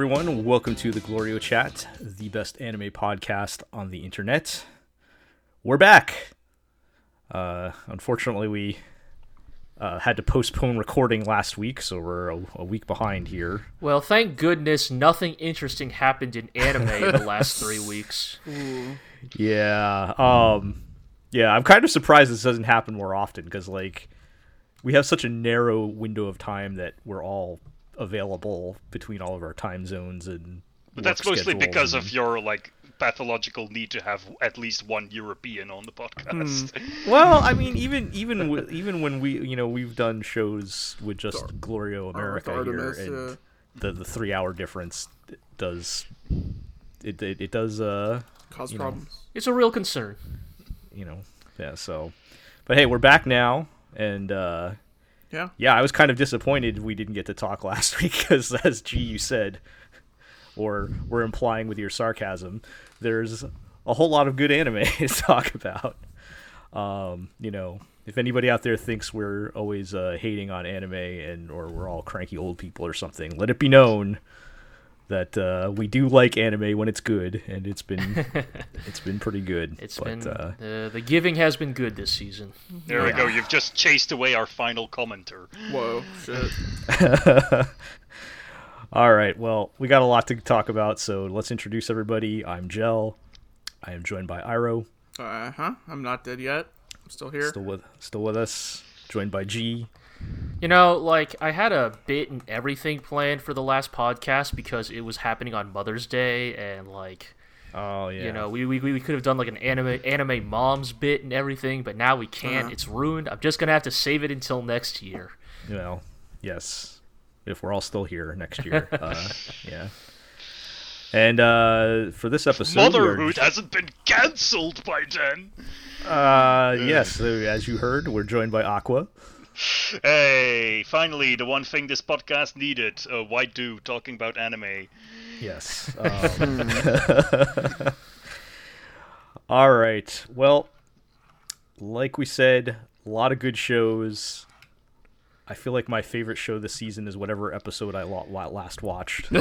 Hello, everyone. Welcome to the Glorio Chat, the best anime podcast on the internet. We're back. Uh, unfortunately, we uh, had to postpone recording last week, so we're a, a week behind here. Well, thank goodness nothing interesting happened in anime in the last three weeks. Yeah. Um. Yeah, I'm kind of surprised this doesn't happen more often because, like, we have such a narrow window of time that we're all available between all of our time zones and. But that's mostly because and- of your like pathological need to have at least one European on the podcast. Well, I mean, even even w- even when we you know we've done shows with just Glorio America Artemis, here, and yeah. the the three hour difference does it it, it does uh Cause you know. problems. It's a real concern. you know yeah so but hey we're back now and uh Yeah. yeah I was kind of disappointed we didn't get to talk last week because as G you said or we're implying with your sarcasm there's a whole lot of good anime to talk about um you know if anybody out there thinks we're always uh, hating on anime and or we're all cranky old people or something let it be known that uh, we do like anime when it's good and it's been it's been pretty good It's but, been uh, uh, the giving has been good this season. there we go. You've just chased away our final commenter. Whoa, shit. All right. Well, we got a lot to talk about, so let's introduce everybody. I'm Gel. I am joined by Iro, Uh huh. I'm not dead yet. I'm still here. still with still with us. Joined by G. You know, like I had a bit and everything planned for the last podcast because it was happening on Mother's Day, and like Oh yeah. you know, we, we we could have done like an anime anime moms bit and everything, but now we can't. Uh-huh. It's ruined. I'm just gonna have to save it until next year. You know, yes. If we're all still here next year, uh, yeah. And uh, for this episode, we are- Motherhood hasn't been cancelled by then. uh, yes, as you heard, we're joined by Aqua. Hey, finally, the one thing this podcast needed: a white dude talking about anime. Yes. Um, all right. Well, like we said, a lot of good shows. I feel like my favorite show this season is whatever episode I last watched.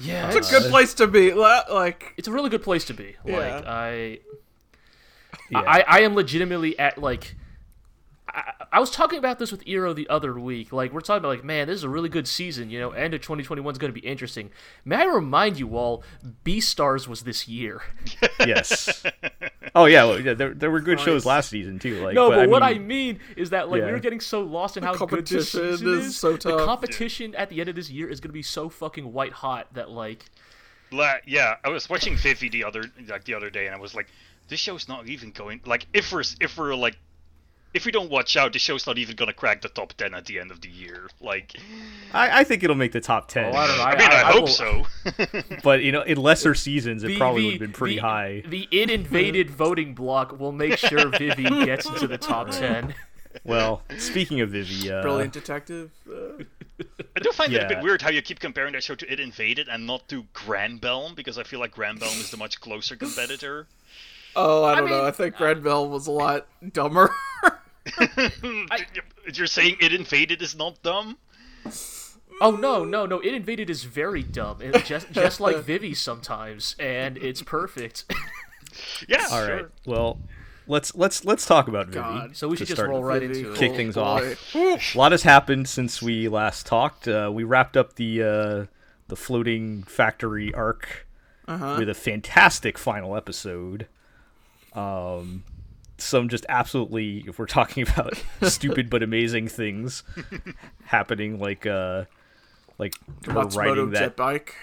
Yeah, It's a good place to be. Like, it's a really good place to be. Yeah. Like I, Yeah. I, I am legitimately at like. I, I was talking about this with Eero the other week. Like we're talking about, like, man, this is a really good season. You know, end of 2021 is going to be interesting. May I remind you all, B Stars was this year. yes. Oh yeah, well, yeah there, there were good shows last season too. Like, No, but, what I mean, mean is that like we Yeah. were getting so lost in how good this competition season is is. so The tough. competition at the end of this year is going to be so fucking white hot that like. La- yeah, I was watching Vivy the other like the other day, and I was like, this show's not even going. Like, if we're if we're like. If we don't watch out, the show's not even gonna crack the top ten at the end of the year. Like, I, I think it'll make the top ten. Oh, I don't know. I, mean, I, I hope will- so. But you know, in lesser seasons, it the- probably would have been pretty the- high. The it invaded voting block will make sure Vivy gets into the top ten. Well, speaking of Vivy, uh, brilliant detective. Uh, I do find it a bit weird how you keep comparing that show to It Invaded and not to Granbelm because I feel like Granbelm is the much closer competitor. oh, I don't know. mean, I think Granbelm was a lot dumber. You're saying It Invaded is not dumb? Oh no, no, no! It invaded is very dumb, It- just just like Vivy sometimes, and it's perfect. Yeah, all sure. right. Well, let's let's let's talk about Vivy. God. So we should just start. roll right Vivy, into it. Kick oh, things boy. off. A lot has happened since we last talked. Uh, we wrapped up the uh, the floating factory arc Uh-huh. with a fantastic final episode. Um, some just absolutely, if we're talking about stupid but amazing things happening, like uh, like her Matsumoto riding that jet bike.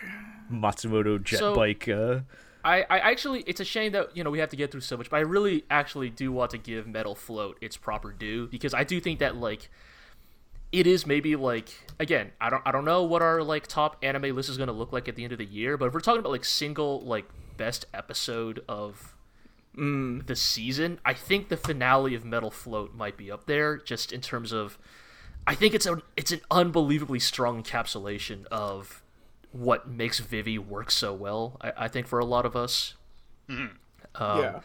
Matsumoto jet So- bike. Uh, I, I actually, it's a shame that you know we have to get through so much, but I really actually do want to give Metal Float its proper due because I do think that like it is maybe like again I don't I don't know what our like top anime list is going to look like at the end of the year, but if we're talking about like single like best episode of Mm. the season, I think the finale of Metal Float might be up there just in terms of I think it's a it's an unbelievably strong encapsulation of what makes Vivy work so well. I, I think for a lot of us, mm-hmm. um, yeah.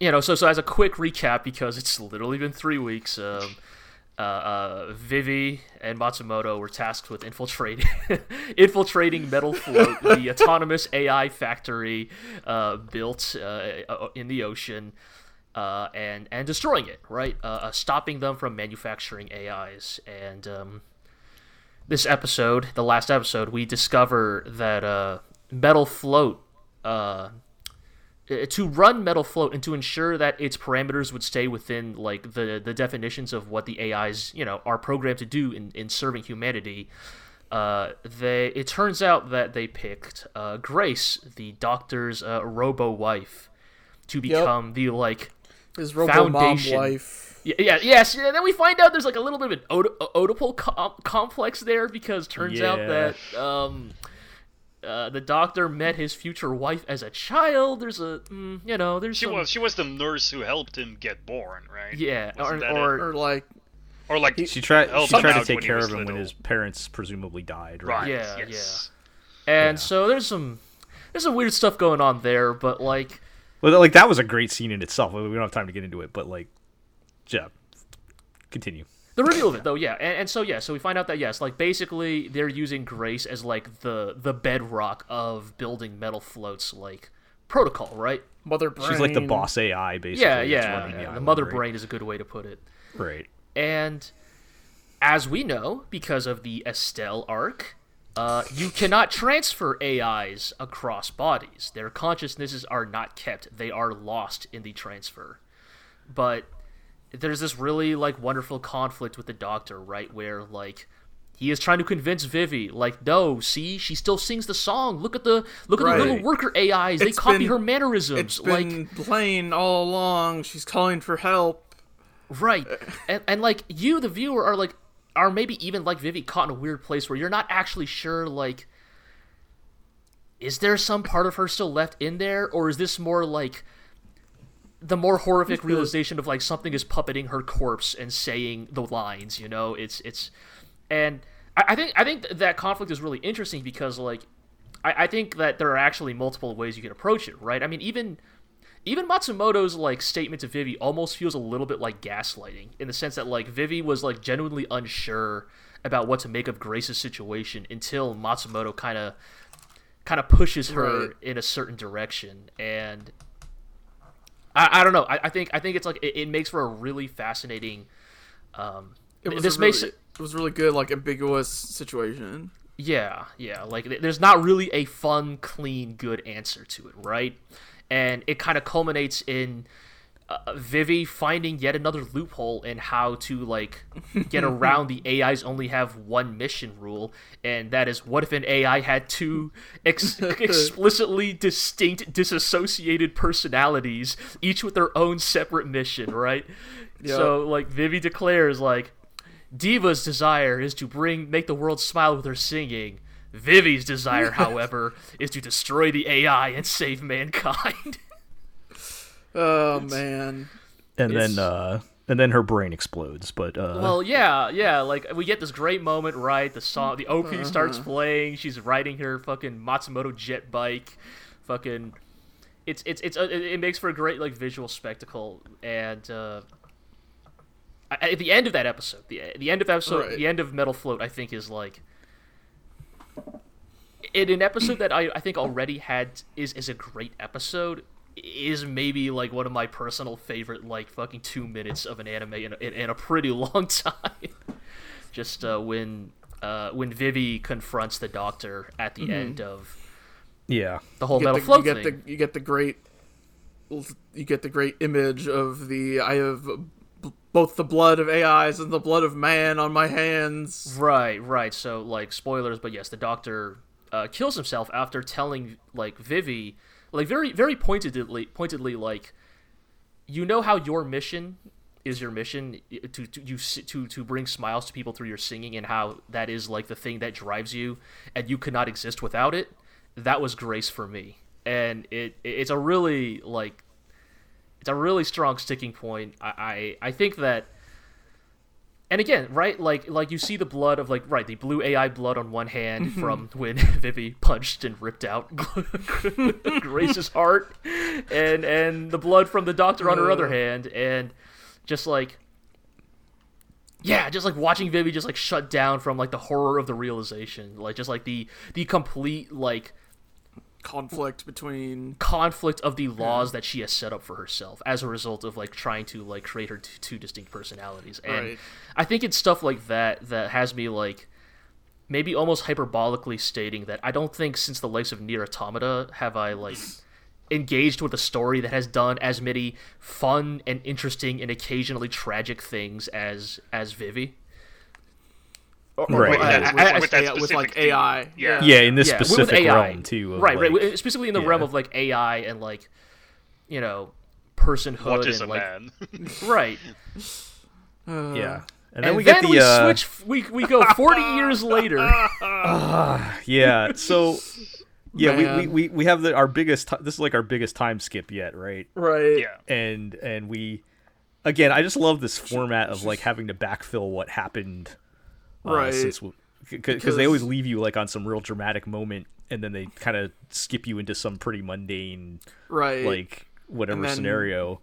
you know. So so as a quick recap, because it's literally been three weeks. Um, uh, uh, Vivy and Matsumoto were tasked with infiltrating infiltrating Metal Float, the autonomous AI factory uh, built uh, in the ocean, uh, and and destroying it. Right, uh, uh, stopping them from manufacturing AIs. And um, this episode, the last episode, we discover that uh, Metal Float. Uh, to run metal float and to ensure that its parameters would stay within like the the definitions of what the AIs you know are programmed to do in, in serving humanity uh, they it turns out that they picked uh, Grace the doctor's uh, robo wife to become the like His robo mom Foundation. wife. yeah, yeah yes and then we find out there's like a little bit of an Oed- Oedipal com- complex there because turns out that um uh, the doctor met his future wife as a child. There's a, mm, you know, there's She some, was she was the nurse who helped him get born, right? yeah, or, Wasn't that or Or like Or like She tried. helped She tried to take care of him when his parents presumably died. Right. Right. Yeah, yes. and Yeah. so there's some there's some weird stuff going on there, but like Well, like that was a great scene in itself. We don't have time to get into it, but like, yeah. Continue. The reveal of it though, yeah, and, and so yeah, so we find out that yes, like basically they're using Grace as like the the bedrock of building metal floats like protocol, right? mother brain. She's like the boss AI, basically. Yeah, yeah, yeah. the island, mother right? brain is a good way to put it. Right. And as we know, because of the Estella arc, uh, you cannot transfer AIs across bodies. Their consciousnesses are not kept; they are lost in the transfer. But there's this really like wonderful conflict with the Doctor, right? Where like he is trying to convince Vivy, like, no, see, she still sings the song. Look at the look at the little worker AIs; they copy been- her mannerisms. It's like, been plain all along. She's calling for help. Right. And and like you, the viewer, are like are maybe even like Vivy caught in a weird place where you're not actually sure like is there some part of her still left in there, or is this more like the more horrific realization of like something is puppeting her corpse and saying the lines, you know? It's it's and I, I think I think th- that conflict is really interesting because like I, I think that there are actually multiple ways you can approach it, right? I mean even even Matsumoto's like statement to Vivy almost feels a little bit like gaslighting in the sense that like Vivy was like genuinely unsure about what to make of Grace's situation until Matsumoto kind of kind of pushes her Right. in a certain direction and I, I don't know I, I think I think it's like it, it makes for a really fascinating um It was this really, makes it was really good, like ambiguous situation. Yeah, yeah. Like there's not really a fun, clean, good answer to it, right? And it kind of culminates in uh, Vivy finding yet another loophole in how to like get around the AIs only have one mission rule, and that is what if an AI had two ex- explicitly distinct, disassociated personalities, each with their own separate mission, right? So like Vivy declares like Diva's desire is to bring make the world smile with her singing. Vivy's desire, however, is to destroy the AI and save mankind. Oh man. And It's- then, uh, and then her brain explodes. But uh, well, yeah, yeah, like we get this great moment, right? The song, the OP starts playing. She's riding her fucking Matsumoto jet bike. Fucking, it's it's it's uh, it, it makes for a great like visual spectacle. And uh, at the end of that episode, the the end of episode, Right. the end of Metal Float, I think is like. In an episode that I, I think already had is is a great episode is maybe like one of my personal favorite like fucking two minutes of an anime in a, in, in a pretty long time. Just uh, when uh, when Vivy confronts the doctor at the end of yeah, the whole You metal get, the, float you get thing. the you get the great you get the great image of the I have b- both the blood of AIs and the blood of man on my hands. Right, right. So like spoilers, but yes, the doctor uh, kills himself after telling like Vivy, like very very pointedly pointedly like, you know how your mission is your mission to to you to to bring smiles to people through your singing and how that is like the thing that drives you and you could not exist without it. That was grace for me, and it it's a really like it's a really strong sticking point. I I, I think that and again, right, like like you see the blood of like right the blue AI blood on one hand mm-hmm. from when Vivy punched and ripped out Grace's heart, and and the blood from the doctor on her other hand, and just like yeah, just like watching Vivy just like shut down from like the horror of the realization, like just like the the complete like conflict between conflict of the laws that she has set up for herself as a result of like trying to like create her t- two distinct personalities. And Right. i think it's stuff like that that has me like maybe almost hyperbolically stating that i don't think since the likes of nier automata have i like engaged with a story that has done as many fun and interesting and occasionally tragic things as as vivy Or- or- Right. or- With that- with- with that yeah, with like theme. AI. Yeah. Yeah, in this yeah, specific with AI. realm too. Of right, like, right, specifically in the yeah. realm of like AI and like, you know, personhood What is a and like, man? right. Uh, Yeah, And, and then we then get the we uh, switch. We we go forty years later. yeah. So yeah, we, we, we we have the our biggest. This is like our biggest time skip yet, right? Right. yeah. And and we again, I just love this format of like having to backfill what happened. Uh, Right. Because they always leave you like on some real dramatic moment, and then they kind of skip you into some pretty mundane Right. like whatever scenario.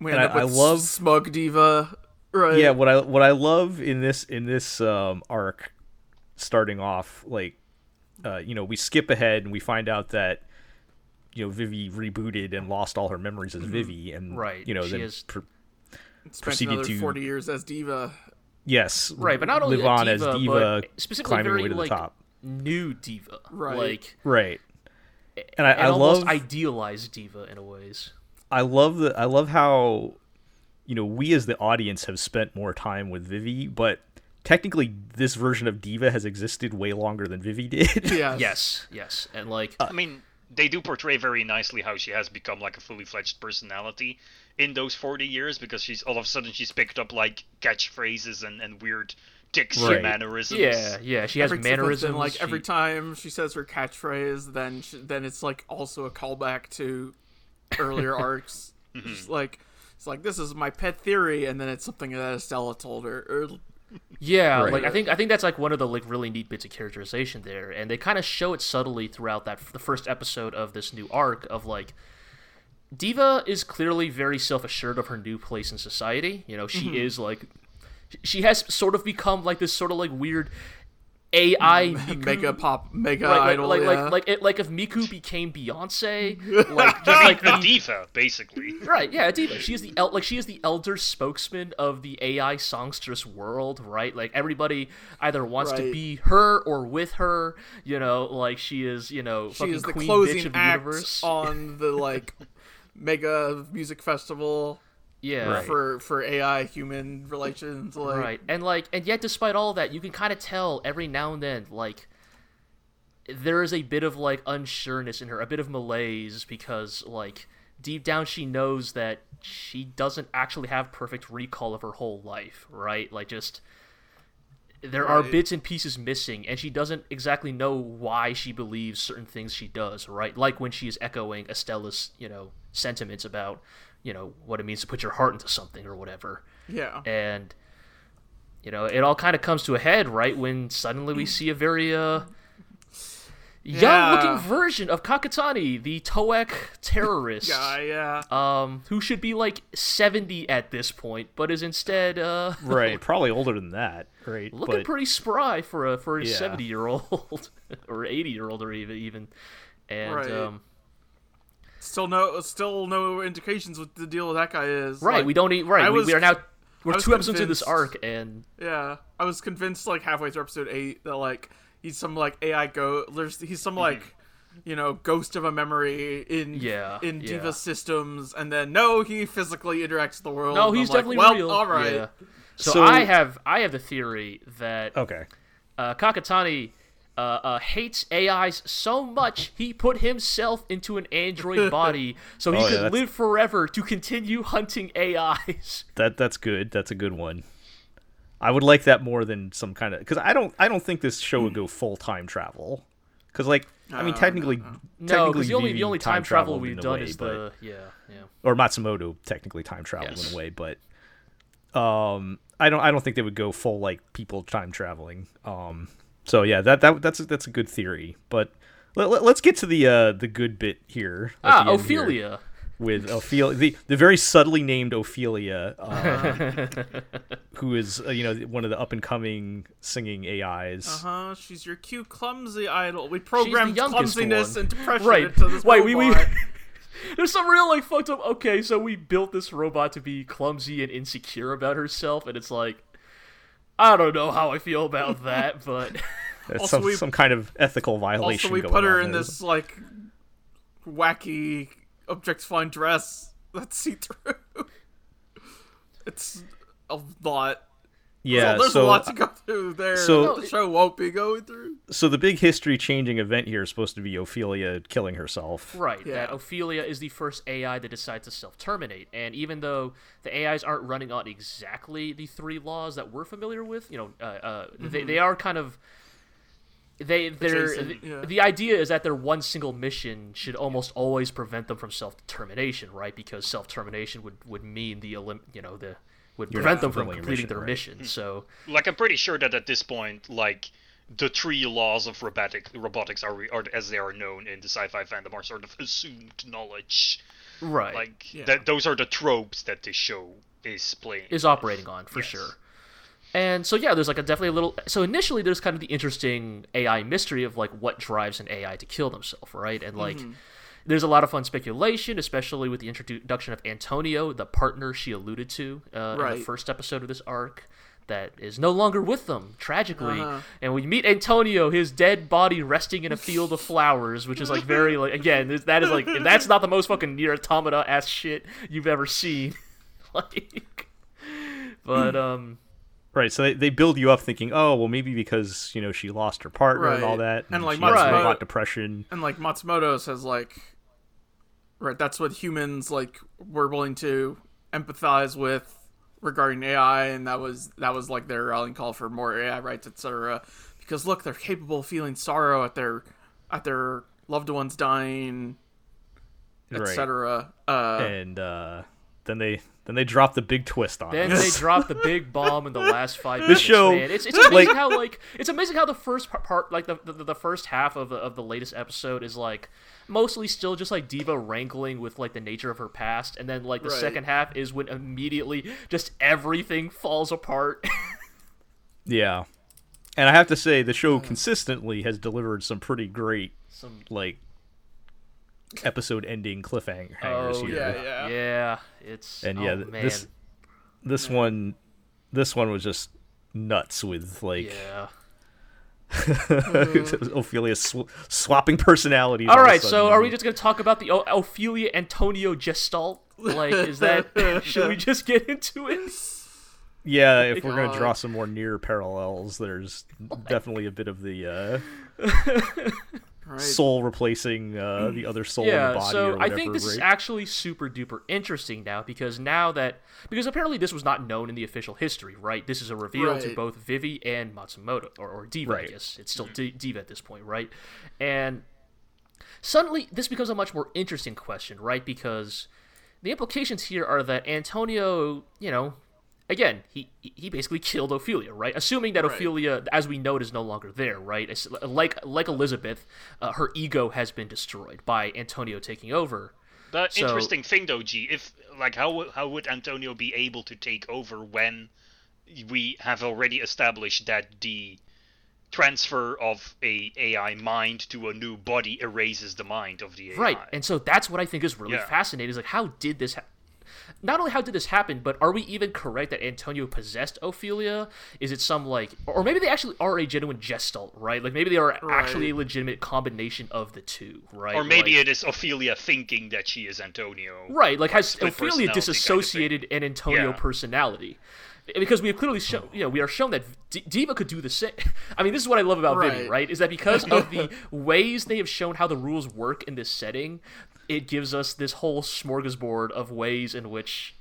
and I- I love- Smug Diva. Right. yeah what i what i love in this in this um arc starting off like uh you know we skip ahead and we find out that you know vivy rebooted and lost all her memories as vivy and Mm-hmm. Right, you know she then is- pr- Spent proceeded another to- 40 years as Diva. Yes right, but not only live a on diva, as diva but specifically climbing very away to like the top new diva. Right. Like right and i, and I love idealized diva in a ways. I love the I love how you know we as the audience have spent more time with Vivy, but technically this version of Diva has existed way longer than Vivy did. Yeah. Yes, yes, and like Uh, I mean, they do portray very nicely how she has become like a fully fledged personality in those 40 years because she's all of a sudden she's picked up like catchphrases and, and weird dick shit Right. mannerisms. yeah, yeah, she has Every, but then, mannerisms. like every time she says her catchphrase, then she, then it's like also a callback to earlier arcs. Mm-hmm. It's like it's like this is my pet theory, and then it's something that Estella told her. Or, Yeah, Right. like I think I think that's like one of the like really neat bits of characterization there, and they kind of show it subtly throughout that the first episode of this new arc of like Diva is clearly very self assured of her new place in society. You know, she Mm-hmm. is like she has sort of become like this sort of like weird AI Miku- mega pop, mega like, like, idol. like, yeah. like like it, like if Miku became Beyonce, like just like A the- diva, basically. Right, yeah, Diva. She is the el- like she is the elder spokesman of the AI songstress world, right? Like everybody either wants to be her or with her, you know, like she is, you know, she fucking is the queen bitch closing of the act universe. on the like mega music festival yeah. Right. for for AI human relations. Like, Right. And like and yet despite all that, you can kind of tell every now and then like there is a bit of like unsureness in her, a bit of malaise because like deep down she knows that she doesn't actually have perfect recall of her whole life, right? Like just there are bits and pieces missing and she doesn't exactly know why she believes certain things she does, right? Like when she is echoing Estella's, you know, sentiments about, you know, what it means to put your heart into something or whatever Yeah. and you know it all kind of comes to a head right when suddenly we see a very uh young Yeah. looking version of kakitani the Toak terrorist Guy, yeah. um who should be like 70 at this point but is instead uh right, probably older than that, right? looking but pretty spry for a for a Yeah. 70 year old or 80 year old or even even and Right. um Still no, still no indications what the deal with that guy is. right Like, we don't need right I we, was- we are now we're I was two episodes into this arc and Yeah, I was convinced like halfway through episode eight that like he's some like AI go. There's he's some like you know ghost of a memory in Yeah, in yeah. Diva systems, and then no, he physically interacts with the world. no he's I'm like, definitely well, real All right, yeah. so, So- i have i have the theory that okay. uh, Kakitani uh, uh, hates AIs so much he put himself into an android body so he Oh, yeah, could that's- live forever to continue hunting AIs. That that's good. That's a good one. I would like that more than some kind of because I don't I don't think this show would go full time travel because like I mean No, technically No, technically because the only the only time, travel we've done way, is but- the yeah yeah. or Matsumoto technically time traveled Yes. in a way, but um, I don't I don't think they would go full like people time traveling. Um, so yeah, that that that's that's a good theory, but let, let, us get to the uh the good bit here. Ah, the end here. Ophelia. with Ophelia, the, the very subtly named Ophelia, uh, who is uh, you know one of the up and coming singing AIs. Uh huh. She's your cute clumsy idol. We programmed clumsiness one. and depression Right. into this Wait, we- we- There's some real like fucked up. Okay, so we built this robot to be clumsy and insecure about herself, and it's like, I don't know how I feel about that, but That's Also, some, we- some kind of ethical violation. Also, we going put her on in there. this like wacky objectifying dress that's see through. it's a lot. Yeah, so there's so a lot to go through there. so- the show won't be going through. so the big history changing event here is supposed to be Ophelia killing herself. right, Yeah. that Ophelia is the first AI that decides to self-terminate, and even though the AIs aren't running on exactly the three laws that we're familiar with, you know, uh, uh, they they are kind of. They they're Adjacent, the, yeah. the idea is that their one single mission should almost always prevent them from self determination, right? Because self termination would, would mean the elim- you know the would You're prevent them from completing mission, their right. mission. Hmm. So Like I'm pretty sure that at this point, like the three laws of robotic robotics are, are as they are known in the sci-fi fandom are sort of assumed knowledge. right, Like Yeah. that, those are the tropes that this show is playing. is operating on for Yes. sure. And so yeah, there's like a definitely a little. So initially, there's kind of the interesting AI mystery of like what drives an AI to kill themselves, right? And like, mm-hmm. There's a lot of fun speculation, especially with the introduction of Antonio, the partner she alluded to uh, in the first episode of this arc. That is no longer with them, tragically, Uh-huh. and we meet Antonio, his dead body resting in a field of flowers, which is like very like again, that is like if that's not the most fucking nier automata ass shit you've ever seen, like, but um, Right, so they, they build you up thinking, oh, well, maybe because you know she lost her partner and all that, And, like, she has Matsumoto- robot depression. And like Matsumoto says, like, right, that's what humans like were willing to empathize with regarding AI, and that was that was like their rallying call for more AI rights, etc. Because look, they're capable of feeling sorrow at their at their loved ones dying, Right. etc. Uh, and uh, then they then they drop the big twist on it. Then us. they drop the big bomb in the last five minutes. The show- man. It's, it's amazing like- how like it's amazing how the first part, like the, the the first half of the of the latest episode is like mostly still just like Diva wrangling with like the nature of her past, and then like the Right. second half is when immediately just everything falls apart. yeah, and I have to say the show consistently has delivered some pretty great Some like episode ending cliffhangers Oh, here. yeah, yeah. yeah, it's And oh, yeah, th- man. this this one this one was just nuts with like yeah. Ophelia sw- swapping personalities. All of a so are we just gonna talk about the o- Ophelia Antonio Gestalt? Like, is that? should we just get into it? Yeah, if we're gonna draw some more Nier parallels, there's definitely a bit of the uh, right. soul replacing uh, the other soul in the Yeah, body. so or I think this is actually super duper interesting now because now that because apparently this was not known in the official history, right? This is a reveal to both Vivy and Matsumoto or, or Diva, I guess it's still D- Diva at this point, right? And suddenly this becomes a much more interesting question, right? Because the implications here are that Antonio, you know, again, he he basically killed Ophelia, right? Assuming that Right. Ophelia, as we know it, is no longer there, right? Like like Elizabeth, uh, her ego has been destroyed by Antonio taking over. The So- interesting thing, though, G, if like how how would Antonio be able to take over when we have already established that the transfer of a AI mind to a new body erases the mind of the AI? Right, and so that's what I think is really Yeah. fascinating. Is like, how did this? Ha- Not only how did this happen, but are we even correct that Antonio possessed Ophelia? Is it some like, or maybe they actually are a genuine gestalt, right? Like maybe they are actually a legitimate combination of the two, right? or maybe Like- it is Ophelia thinking that she is Antonio. Right, like has Ophelia personality kind of disassociated an Antonio Yeah. personality? Because we have clearly shown, you know, we are shown that D- Diva could do the same. I mean, this is what I love about Vivy, Right. right? Is that because of the ways they have shown how the rules work in this setting, it gives us this whole smorgasbord of ways in which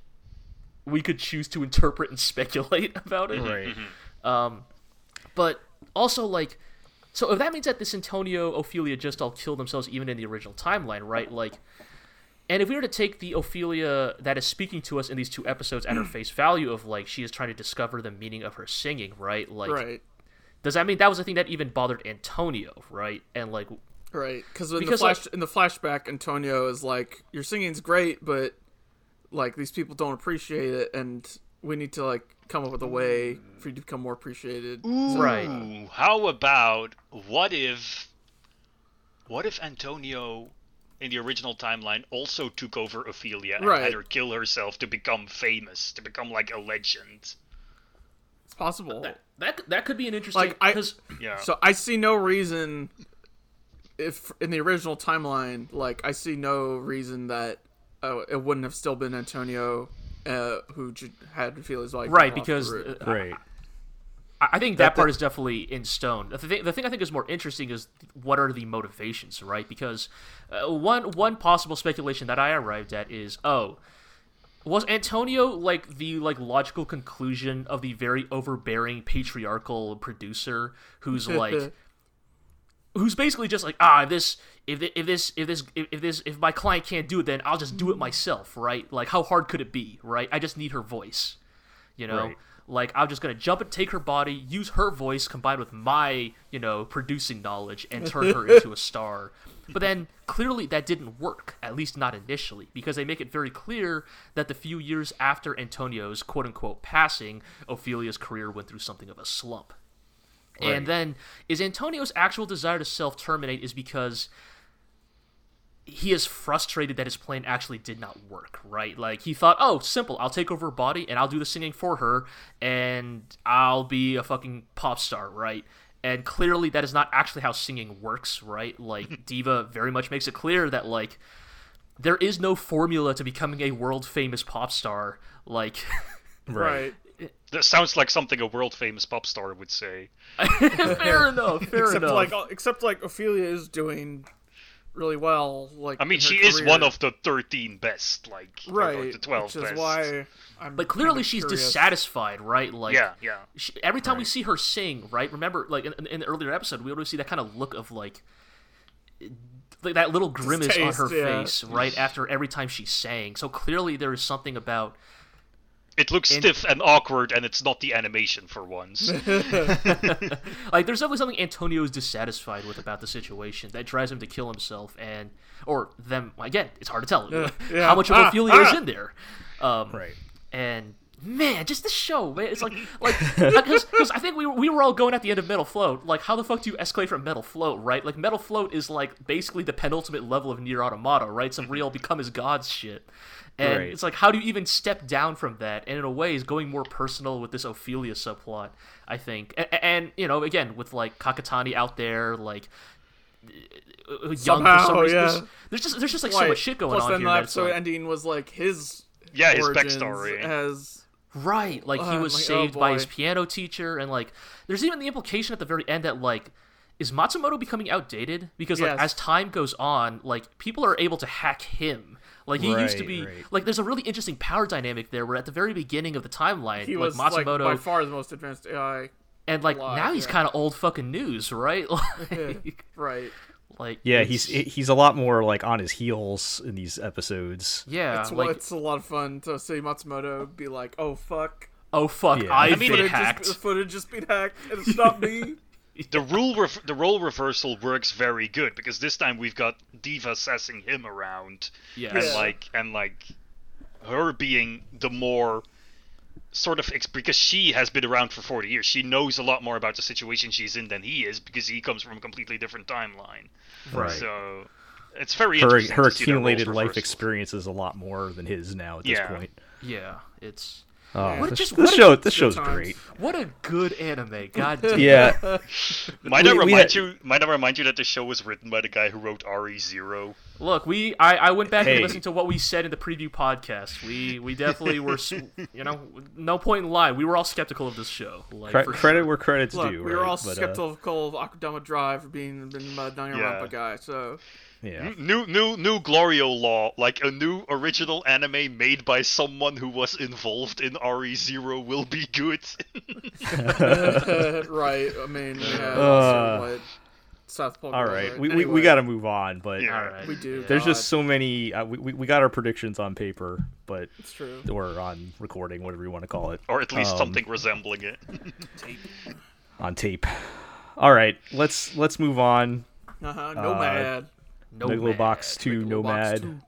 we could choose to interpret and speculate about it. right. Um, but also like, so if that means that this Antonio Ophelia just all kill themselves even in the original timeline, right? Like, and if we were to take the Ophelia that is speaking to us in these two episodes at her face value of like she is trying to discover the meaning of her singing, right? Like, right. does that mean that was the thing that even bothered Antonio, right? And like, Right, because in Because, the flash like- in the flashback, Antonio is like, "Your singing's great, but like these people don't appreciate it, and we need to like come up with a way for you to become more appreciated." Right. Ooh, how about what if what if Antonio in the original timeline also took over Ophelia and Right. had her kill herself to become famous, to become like a legend? It's possible. That, that that could be an interesting Like, I- Yeah. So I see no reason if in the original timeline, like I see no reason that uh, it wouldn't have still been Antonio uh, who j- had Ophelia's wife. right come off because the uh, Right. I I think that part is definitely in stone. The thing, the thing I think is more interesting is what are the motivations, right? Because uh, one one possible speculation that I arrived at is, oh, was Antonio like the like logical conclusion of the very overbearing patriarchal producer who's like who's basically just like ah if this if thi- if this if this if, if this if my client can't do it then I'll just do it myself right? Like how hard could it be right? I just need her voice you know? Right. like I'm just gonna jump and take her body use her voice combined with my you know producing knowledge and turn her into a star. But then clearly that didn't work at least not initially because they make it very clear that the few years after Antonio's quote unquote passing Ophelia's career went through something of a slump and then is Antonio's actual desire to self terminate is because he is frustrated that his plan actually did not work, right? Like he thought, oh, simple, I'll take over her body and I'll do the singing for her and I'll be a fucking pop star, right? And clearly that is not actually how singing works, right? Like Diva very much makes it clear that like there is no formula to becoming a world famous pop star. Like right. That sounds like something a world famous pop star would say. fair enough, fair Except enough. like except like Ophelia is doing really well. Like I mean, in her she is one of the 13 best, like, or right, the 12 which is best. why I'm. but clearly she's curious. dissatisfied, right? Like Yeah, yeah. she, every time we see her sing, right? Remember, like in, in the earlier episode, we always see that kind of look of like, like that little grimace on her yeah. face, right after every time she sang. So clearly, there is something about It looks And- stiff and awkward, and it's not the animation for once. like there's definitely something Antonio is dissatisfied with about the situation that drives him to kill himself, and or them again. It's hard to tell yeah. how much of Ah, Ophelia is ah. in there. Um, Right. and man, just the show, man. It's like like because I think we were, we were all going at the end of Metal Float. Like, how the fuck do you escalate from Metal Float, right? Like, Metal Float is like basically the penultimate level of Nier Automata, right? Some real become as gods shit. And Right. it's like, how do you even step down from that? And in a way, is going more personal with this Ophelia subplot, I think. And, and you know, again, with like Kakitani out there, like uh, young for some reason. yeah. There's, there's just there's just like so much shit going Plus, on then here. the that episode like- ending was like his Yeah, his backstory. as Right, like he Uh, was like, oh saved by his piano teacher, and like there's even the implication at the very end that like is Matsumoto becoming outdated because like Yes. as time goes on, like people are able to hack him. Like he used to be right. like there's a really interesting power dynamic there where at the very beginning of the timeline, he like was like Matsumoto by far the most advanced AI. and like alive, now he's yeah. kind of old fucking news, right? like, Right. like Yeah, he's he's a lot more like on his heels in these episodes. yeah, It's, like it's a lot of fun to see Matsumoto be like, "Oh fuck, oh fuck, Yeah. I've I mean, been footage hacked. Just, the footage just been hacked, and it's not me." the rule ref- the role reversal works very good because this time we've got Diva sassing him around, Yes. and like and like her being the more sort of ex- because she has been around for 40 years she knows a lot more about the situation she's in than he is because he comes from a completely different timeline Right. so it's very her interesting her to see that roles accumulated life reversal. experience is a lot more than his now at this Yeah. point. yeah, it's Oh, What this, just- this show this show's times. great. what a good anime. God damn. Yeah, might I We- we remind had- you might I remind you that the show was written by the guy who wrote RE Zero Look, we I, I went back Hey. and listened to what we said in the preview podcast. We we definitely were, you know, no point in lying. We were all skeptical of this show. Like, Cre- for credit sure. where credit's Look, due. we were right? all But, uh, skeptical of Akudama Drive for being being a Danganronpa Yeah. guy. So yeah, new new new Glorio law like a new original anime made by someone who was involved in RE Zero will be good right. I mean, we have Uh, also what South Pole. all Girls, right. right? We, we, Anyway, we got to move on, but Yeah. All right. We do. there's God, just so many. Uh, we, we we got our predictions on paper, but It's true. or on recording, whatever you want to call it, or at least Um, something resembling it on tape. All right, let's let's move on. Uh-huh. Nomad. Megalobox 2 Megalobox Nomad. 2.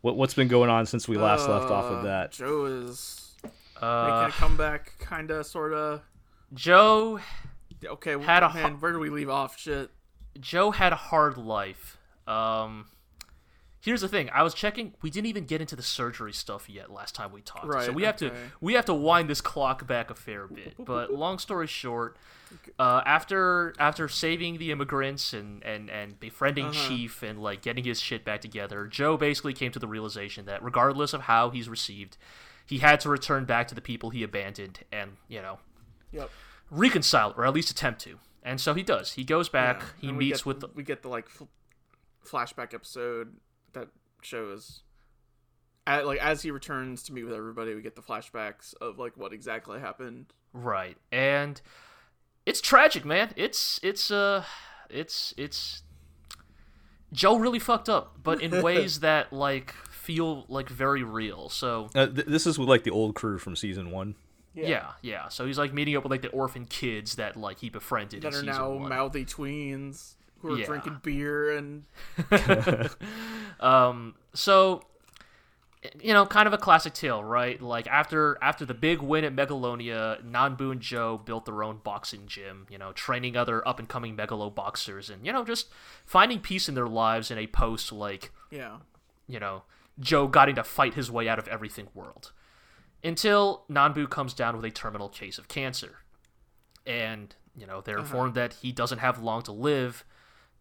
What what's been going on since we last left off Uh, of that? Joe is Uh, making a comeback, kinda, sorta. Joe Okay, Had a man, where do we leave off? Shit. Joe had a hard life. Um, here's the thing: I was checking. We didn't even get into the surgery stuff yet last time we talked. right, so we have to we have to wind this clock back a fair bit. But long story short, uh, after after saving the immigrants and and and befriending Uh-huh. Chief and like getting his shit back together, Joe basically came to the realization that regardless of how he's received, he had to return back to the people he abandoned and you know Yep. reconcile or at least attempt to. And so he does. He goes back. Yeah, He meets get- with the, we get the like fl- flashback episode that shows at, like as he returns to meet with everybody we get the flashbacks of like what exactly happened Right. And it's tragic, man. It's it's uh it's it's Joe really fucked up, but in ways that like feel like very real. So Uh, th- this is with like the old crew from season one. yeah. yeah, So he's like meeting up with like the orphan kids that like he befriended that in are now one. mouthy tweens who are Yeah. drinking beer and Um, so you know, kind of a classic tale, right? Like after after the big win at Megalonia, Nanbu and Joe built their own boxing gym, you know, training other up and coming megalo boxers and, you know, just finding peace in their lives in a post like, yeah you know, Joe getting to fight his way out of everything world. Until Nanbu comes down with a terminal case of cancer. And, you know, they're informed that he doesn't have long to live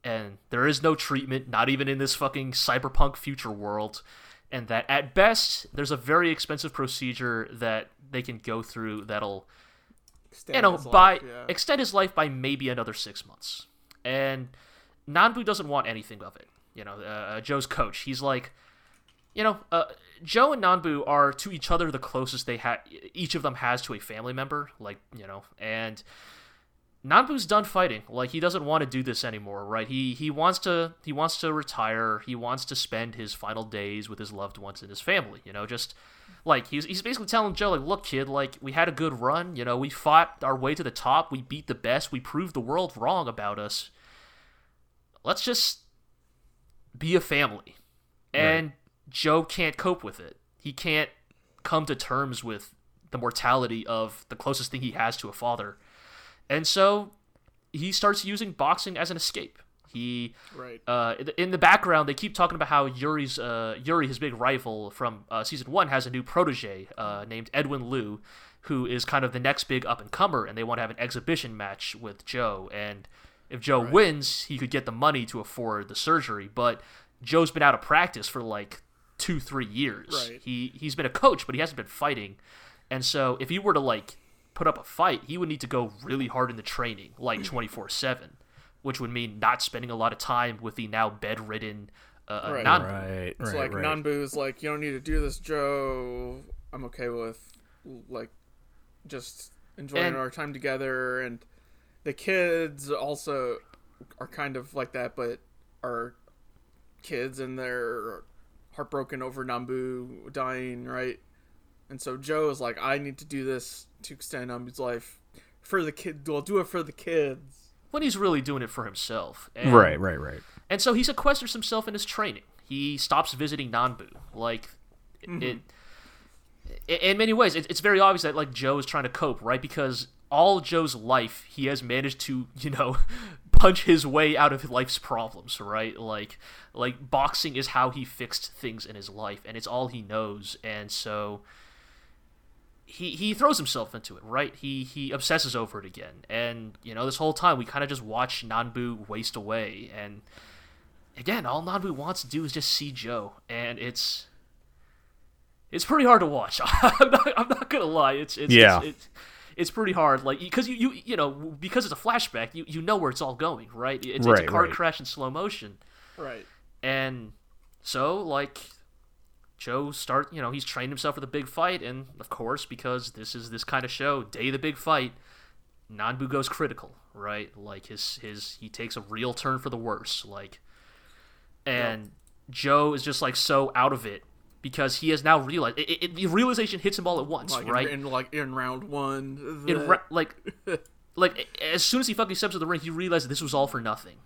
and there is no treatment, not even in this fucking cyberpunk future world, and that at best there's a very expensive procedure that they can go through that'll extend you know his by life, yeah. extend his life by maybe another six months. And Nanbu doesn't want anything of it. You know, uh, Joe's coach, he's like, you know, uh, Joe and Nanbu are to each other the closest they had. Each of them has to a family member, like you know, and Nanbu's done fighting. Like he doesn't want to do this anymore, right? He he wants to he wants to retire. He wants to spend his final days with his loved ones and his family. You know, just like he's he's basically telling Joe, like, look, kid, like we had a good run. You know, we fought our way to the top. We beat the best. We proved the world wrong about us. Let's just be a family. And Joe can't cope with it. He can't come to terms with the mortality of the closest thing he has to a father. And so he starts using boxing as an escape. He right uh, in the- background, they keep talking about how Yuri's uh, Yuri, his big rival from uh, season one, has a new protege uh, named Edwin Liu, who is kind of the next big up and comer, and they want to have an exhibition match with Joe. And if Joe wins, he could get the money to afford the surgery. But Joe's been out of practice for like two, three years. Right. He he's been a coach, but he hasn't been fighting. And so if he were to like put up a fight, he would need to go really hard in the training, like twenty four seven, which would mean not spending a lot of time with the now bedridden uh, Right. Nanbu. Right, it's like Nanbu's like you don't need to do this Joe I'm okay with like just enjoying And- our time together and the kids also are kind of like that but are kids and they're heartbroken over Nanbu dying right and so Joe is like I need to do this to extend Nanbu's life for the kid well do it for the kids when he's really doing it for himself. And, Right, right, right. And so he sequesters himself in his training. He stops visiting Nanbu. Like, mm-hmm. it. i- In many ways, it, it's very obvious that like Joe is trying to cope, right? Because all Joe's life, he has managed to, you know, punch his way out of life's problems, right? Like, like boxing is how he fixed things in his life, and it's all he knows. And so, he he throws himself into it, right? He he obsesses over it again, and you know this whole time we kind of just watch Nanbu waste away, and again, all Nanbu wants to do is just see Joe, and it's it's pretty hard to watch. I'm not I'm not gonna lie, it's it's Yeah. it's, it's, it's pretty hard, like because you, you you know because it's a flashback, you you know where it's all going, right? It's, it's a car right. crash in slow motion, right and so like Joe start, you know, he's trained himself for the big fight, and of course, because this is this kind of show, day of the big fight, Nanbu goes critical, right? Like his his he takes a real turn for the worse, like, and Joe is just like so out of it because he has now realized it, it, the realization hits him all at once, like right? in, in like in round one in ra- like like as soon as he fucking steps to the ring, he realizes this was all for nothing.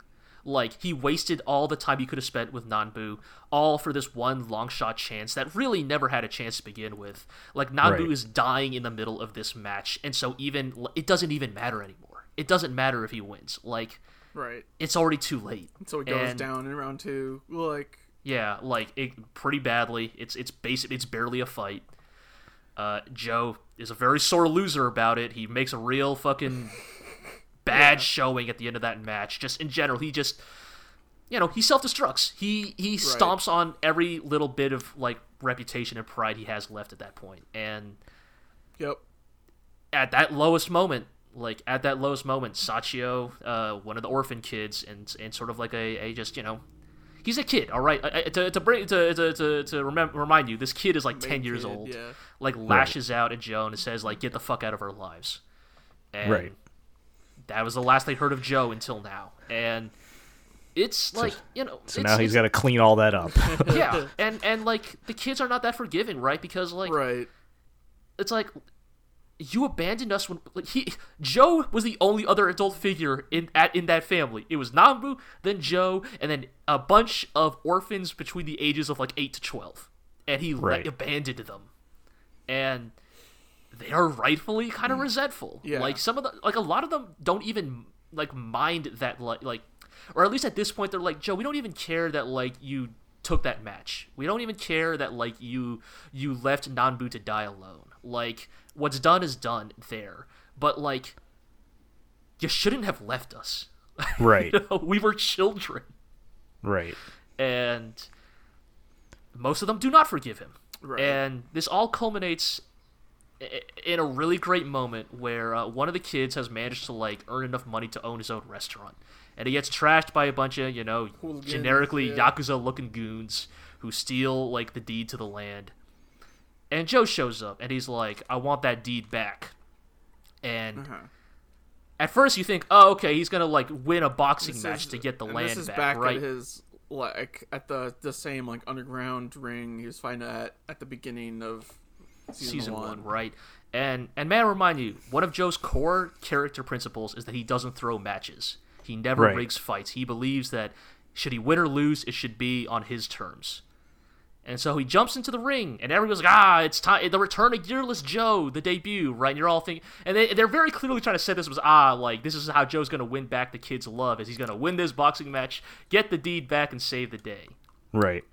Like he wasted all the time he could have spent with Nanbu, all for this one long shot chance that really never had a chance to begin with. Like Nanbu Right. is dying in the middle of this match, and so even it doesn't even matter anymore. It doesn't matter if he wins. Like Right. it's already too late. So it goes And- down in round two. Like Yeah, like it pretty badly. It's it's basic. It's barely a fight. Uh, Joe is a very sore loser about it. He makes a real fucking bad showing at the end of that match. Just in general, he just you know he self destructs. He he stomps on every little bit of like reputation and pride he has left at that point. And Yep. at that lowest moment, like at that lowest moment, Sachio, uh, one of the orphan kids, and and sort of like a, a just you know, he's a kid, all right. I, I- to to bring to to to, to remem- remind you, this kid is like ten years kid, old. yeah. Like lashes out at Joe and says like, "Get the fuck out of our lives." And Right. That was the last they heard of Joe until now, and it's like you know. So it's, now he's got to clean all that up. yeah, and and like the kids are not that forgiving, right? Because like Right. it's like you abandoned us when like, he Joe was the only other adult figure in at in that family. It was Nanbu, then Joe, and then a bunch of orphans between the ages of like eight to twelve, and he Right. like, abandoned them, and they are rightfully kind of mm. resentful. Yeah. Like some of the like a lot of them don't even like mind that like like or at least at this point they're like Joe, we don't even care that like you took that match. We don't even care that like you you left Nanbu to die alone. Like what's done is done there. But like you shouldn't have left us. right. You know, we were children. Right. And most of them do not forgive him. Right. And this all culminates in a really great moment where uh, one of the kids has managed to like earn enough money to own his own restaurant, and he gets trashed by a bunch of you know Hooligans, generically yeah. yakuza looking goons who steal like the deed to the land. And Joe shows up and he's like, "I want that deed back." And Uh-huh. at first you think, "Oh, okay, he's gonna like win a boxing This match is- to get the and land This is back, back, right?" at his like at the the same like underground ring he was fighting at at the beginning of season, season one. one. right? And and may I remind you, one of Joe's core character principles is that he doesn't throw matches. He never Right. rigs fights. He believes that should he win or lose, it should be on his terms. And so he jumps into the ring, and everyone's like, "Ah, it's time! The return of Gearless Joe, the debut, right?" And you're all thinking, and they, they're very clearly trying to set this was ah, like this is how Joe's going to win back the kids' love, is he's going to win this boxing match, get the deed back, and save the day. Right.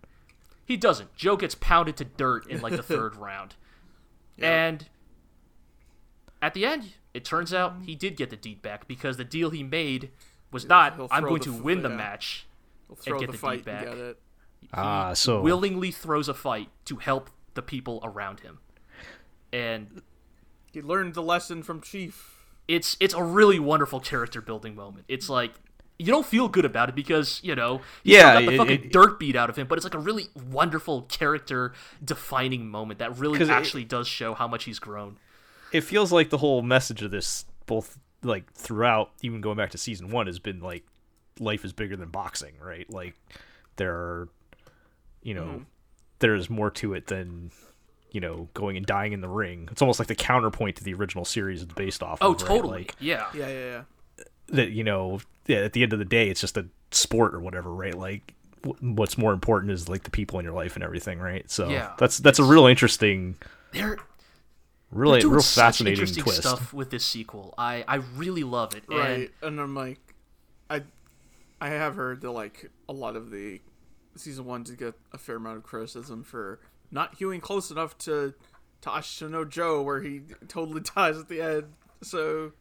He doesn't. Joe gets pounded to dirt in like the third round. And at the end, it turns out he did get the deed back because the deal he made was not I'm going to f- win the yeah. match. He'll throw get the, the fight deed back. and get it. Ah, so Willingly throws a fight to help the people around him. And He learned the lesson from Chief. it's it's a really wonderful character building moment. It's like you don't feel good about it because you know he Yeah, still got the it- fucking it- dirt beat out of him, but it's like a really wonderful character defining moment that really 'Cause it- actually does show how much he's grown. it feels like the whole message of this, both like throughout, even going back to season one, has been like life is bigger than boxing, right? Like there are, you know, Mm-hmm. there's more to it than you know going and dying in the ring. It's almost like the counterpoint to the original series it's based off. Oh, of, right? totally. Like yeah. Yeah, yeah, yeah. that, you know, yeah, at the end of the day, it's just a sport or whatever, right? Like what's more important is like the people in your life and everything, right? So Yeah. that's that's a real interesting, They're really they're doing real such fascinating interesting twist. stuff with this sequel. I I really love it. And Right. And I'm like I I have heard that like a lot of the season one did get a fair amount of criticism for not hewing close enough to to Ashita no Joe where he totally dies at the end. So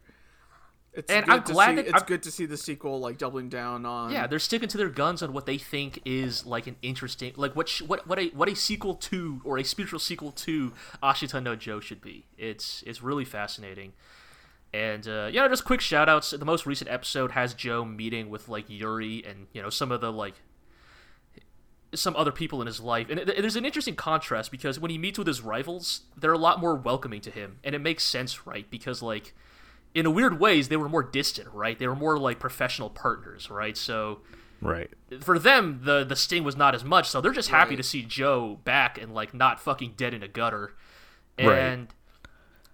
it's And good I'm to glad see, that- it's I'm- good to see the sequel like doubling down on Yeah, they're sticking to their guns on what they think is like an interesting, like what sh- what what a what a sequel to or a spiritual sequel to Ashita no Joe should be. It's it's really fascinating. And uh, you know, just quick shout outs. The most recent episode has Joe meeting with like Yuri and you know some of the like some other people in his life. And there's an interesting contrast because when he meets with his rivals, they're a lot more welcoming to him, and it makes sense, right? Because like in a weird ways, they were more distant, right? They were more like professional partners, right? So Right. for them, the the sting was not as much. So they're just happy Right. to see Joe back and like not fucking dead in a gutter. Right. And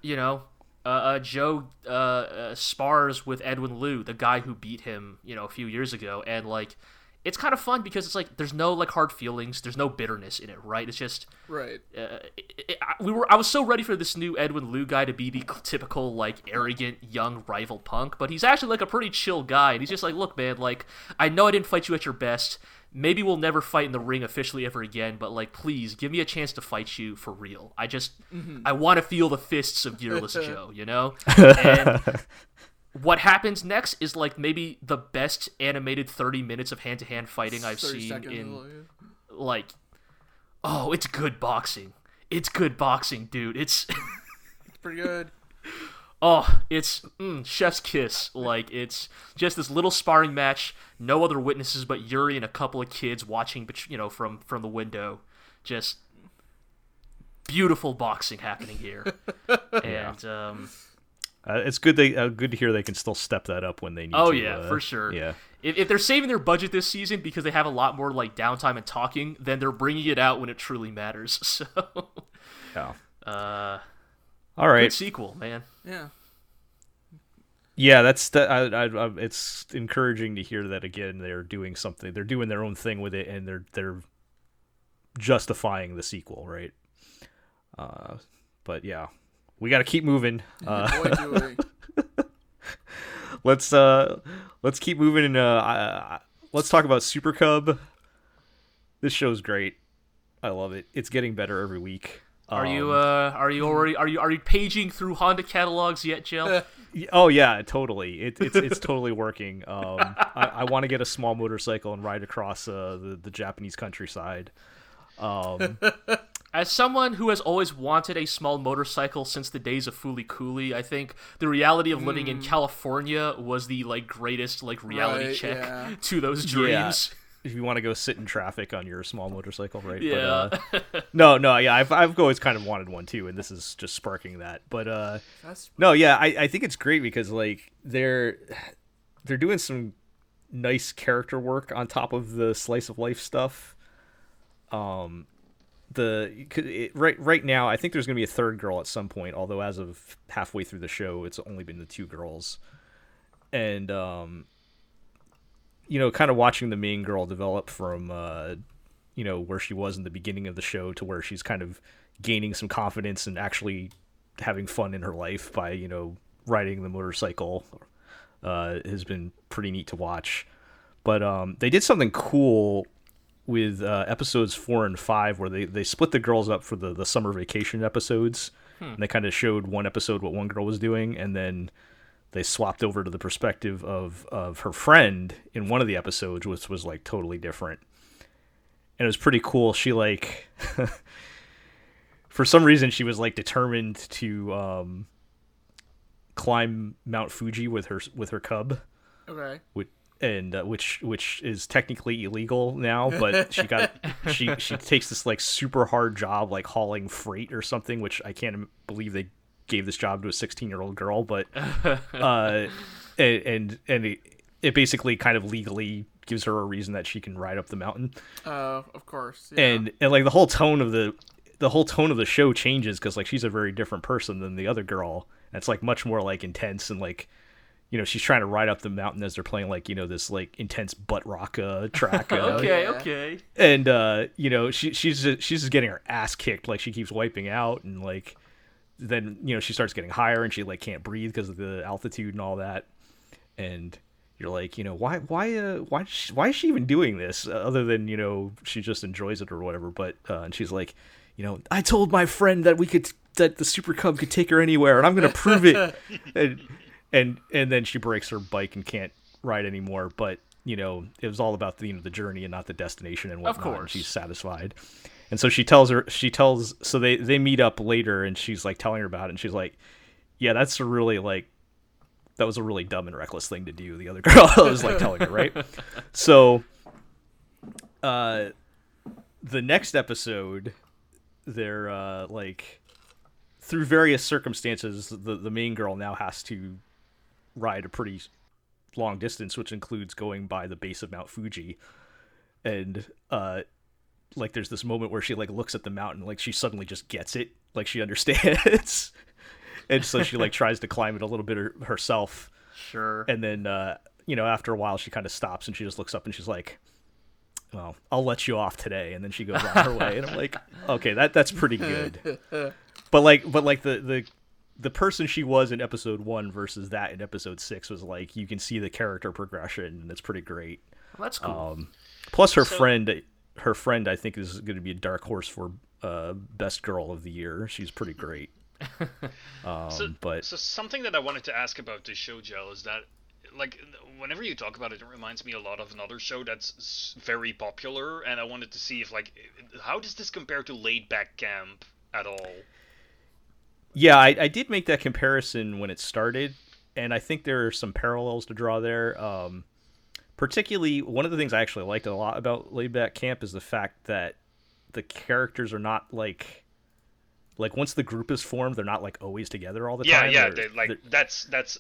you know, uh, uh, Joe uh, uh, spars with Edwin Liu, the guy who beat him, you know, a few years ago, and like, it's kind of fun because it's like there's no like hard feelings, there's no bitterness in it, right? It's just Right. uh, it, it, I- we were I was so ready for this new Edwin Liu guy to be the typical like arrogant young rival punk, but he's actually like a pretty chill guy, and he's just like, look, man, like I know I didn't fight you at your best. Maybe we'll never fight in the ring officially ever again, but like, please give me a chance to fight you for real. I just I want to feel the fists of Gearless Joe, you know. And what happens next is like maybe the best animated 30 minutes of hand-to-hand fighting I've seen in like oh it's good boxing. It's good boxing dude. It's It's pretty good. oh it's mm, chef's kiss. Like it's just this little sparring match no other witnesses but yuri and a couple of kids watching bet- you know from from the window. Just beautiful boxing happening here. And um Uh, it's good they uh, good to hear they can still step that up when they need to Oh to. yeah, uh, for sure. Yeah. If, if they're saving their budget this season because they have a lot more like downtime and talking, then they're bringing it out when it truly matters. So, Yeah. uh, All good sequel, man. Yeah. Yeah, that's that. I, I, I, it's encouraging to hear that again. They're doing something. They're doing their own thing with it, and they're they're justifying the sequel, right? Uh, but yeah, we got to keep moving. Uh, let's uh, let's keep moving. And uh, let's talk about Super Cub. This show's great. I love it. It's getting better every week. Are you Um, uh are you already are you are you paging through Honda catalogs yet, Jill? Oh yeah, totally. It, it's it's totally working. Um, I, I want to get a small motorcycle and ride across uh, the the Japanese countryside. Um, As someone who has always wanted a small motorcycle since the days of Fooly Cooly, I think the reality of living in California was the like greatest like reality Right, check yeah. to those dreams. if you want to go sit in traffic on your small motorcycle, right? Yeah. But, uh, no, no, yeah, I've I've always kind of wanted one too, and this is just sparking that. But uh, That's no, yeah, I, I think it's great because like they're they're doing some nice character work on top of the slice of life stuff. Um, the it, right right now, I think there's gonna be a third girl at some point. Although as of halfway through the show, it's only been the two girls, and um, you know, kind of watching the main girl develop from uh, you know, where she was in the beginning of the show to where she's kind of gaining some confidence and actually having fun in her life by you know riding the motorcycle uh, has been pretty neat to watch. But um, they did something cool with uh, episodes four and five where they, they split the girls up for the, the summer vacation episodes. And they kind of showed one episode what one girl was doing, and then they swapped over to the perspective of, of her friend in one of the episodes, which was like totally different. And it was pretty cool. She like for some reason she was like determined to um, climb Mount Fuji with her with her cub, okay. which and uh, which which is technically illegal now. But she got she she takes this like super hard job like hauling freight or something, which I can't believe they gave this job to a 16 year old girl. But uh, and and, and it, it basically kind of legally gives her a reason that she can ride up the mountain Uh, of course. Yeah. and and like the whole tone of the the whole tone of the show changes because like she's a very different person than the other girl and it's like much more like intense and like you know she's trying to ride up the mountain as they're playing like you know this like intense butt rock uh, track uh, Okay, yeah. okay. and uh you know she she's just, she's just getting her ass kicked like she keeps wiping out and like then you know she starts getting higher and she like can't breathe because of the altitude and all that and you're like you know why why uh why is she, why is she even doing this uh, other than you know she just enjoys it or whatever but uh, and she's like you know I told my friend that we could that the super cub could take her anywhere and I'm gonna prove it and and and then she breaks her bike and can't ride anymore but you know it was all about the you know the journey and not the destination and whatnot and course. she's satisfied and so she tells her she tells so they they meet up later and she's like telling her about it and she's like yeah that's a really like that was a really dumb and reckless thing to do the other girl was like telling her right so uh the next episode they're uh like through various circumstances the the main girl now has to ride a pretty long distance which includes going by the base of Mount Fuji. And uh like there's this moment where she like looks at the mountain like she suddenly just gets it like she understands. And so she like tries to climb it a little bit her- herself, Sure. and then uh, you know after a while she kind of stops and she just looks up and she's like, "Well, I'll let you off today," and then she goes on her way, and I'm like, "Okay, that that's pretty good." But like, but like the the the person she was in episode one versus that in episode six was like you can see the character progression, and it's pretty great. Well, that's cool. Um, plus, her So- friend, her friend, I think is going to be a dark horse for uh, best girl of the year. She's pretty great. Um, So, but so something that I wanted to ask about this show, Gel, is that like whenever you talk about it, it reminds me a lot of another show that's very popular, and I wanted to see if like how does this compare to Laid Back Camp at all? Yeah, I, I did make that comparison when it started, and I think there are some parallels to draw there. Um, particularly, one of the things I actually liked a lot about Laid Back Camp is the fact that the characters are not like. Like once the group is formed, they're not like always together all the Yeah, time. yeah, They're- like they're- that's that's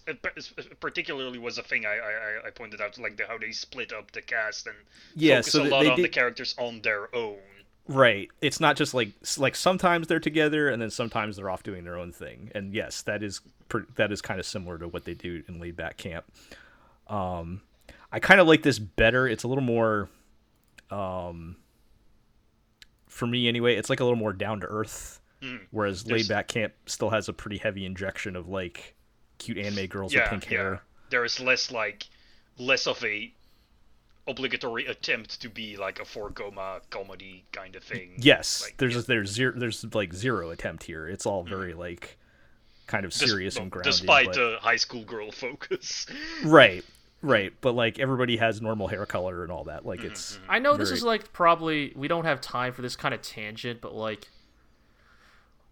particularly was a thing I, I I- pointed out, like the, how they split up the cast and Yeah, focus so a lot they on the characters on their own. Right. It's not just like like sometimes they're together and then sometimes they're off doing their own thing. And yes, that is pr- that is kind of similar to what they do in Laid Back Camp. Um, I kind of like this better. It's a little more, um, for me anyway. It's like a little more down to earth. Whereas There's- Laid Back Camp still has a pretty heavy injection of like cute anime girls with Yeah, pink yeah. hair. There is less like less of a obligatory attempt to be like a four koma comedy kind of thing. Yes, Like, there's yeah. there's zero there's like zero attempt here. It's all very like kind of Des- serious and well, grounded. despite but- the high school girl focus. Right, right. But like everybody has normal hair color and all that. Like Mm-hmm, it's I know this is like probably we don't have time for this kind of tangent, but like,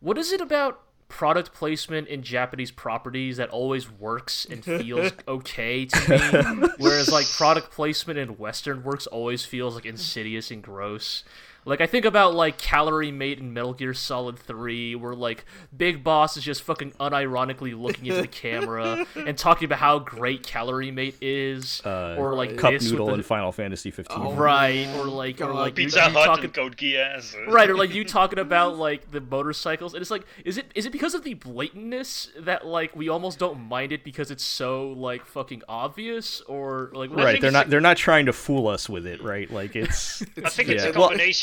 what is it about product placement in Japanese properties that always works and feels okay to me, whereas like product placement in Western works always feels like insidious and gross. Like I think about like Calorie Mate and Metal Gear Solid 3, where like Big Boss is just fucking unironically looking into the camera and talking about how great Calorie Mate is, Uh, or like cup this with noodle the- in Final Fantasy 15. Oh, right or like or God. like you, Pizza you Hut talking and Code Geass. right or like you talking about like the motorcycles and it's like is it is it because of the blatantness that like we almost don't mind it because it's so like fucking obvious or like right, they're not a- they're not trying to fool us with it, right? Like it's I think it's Yeah. a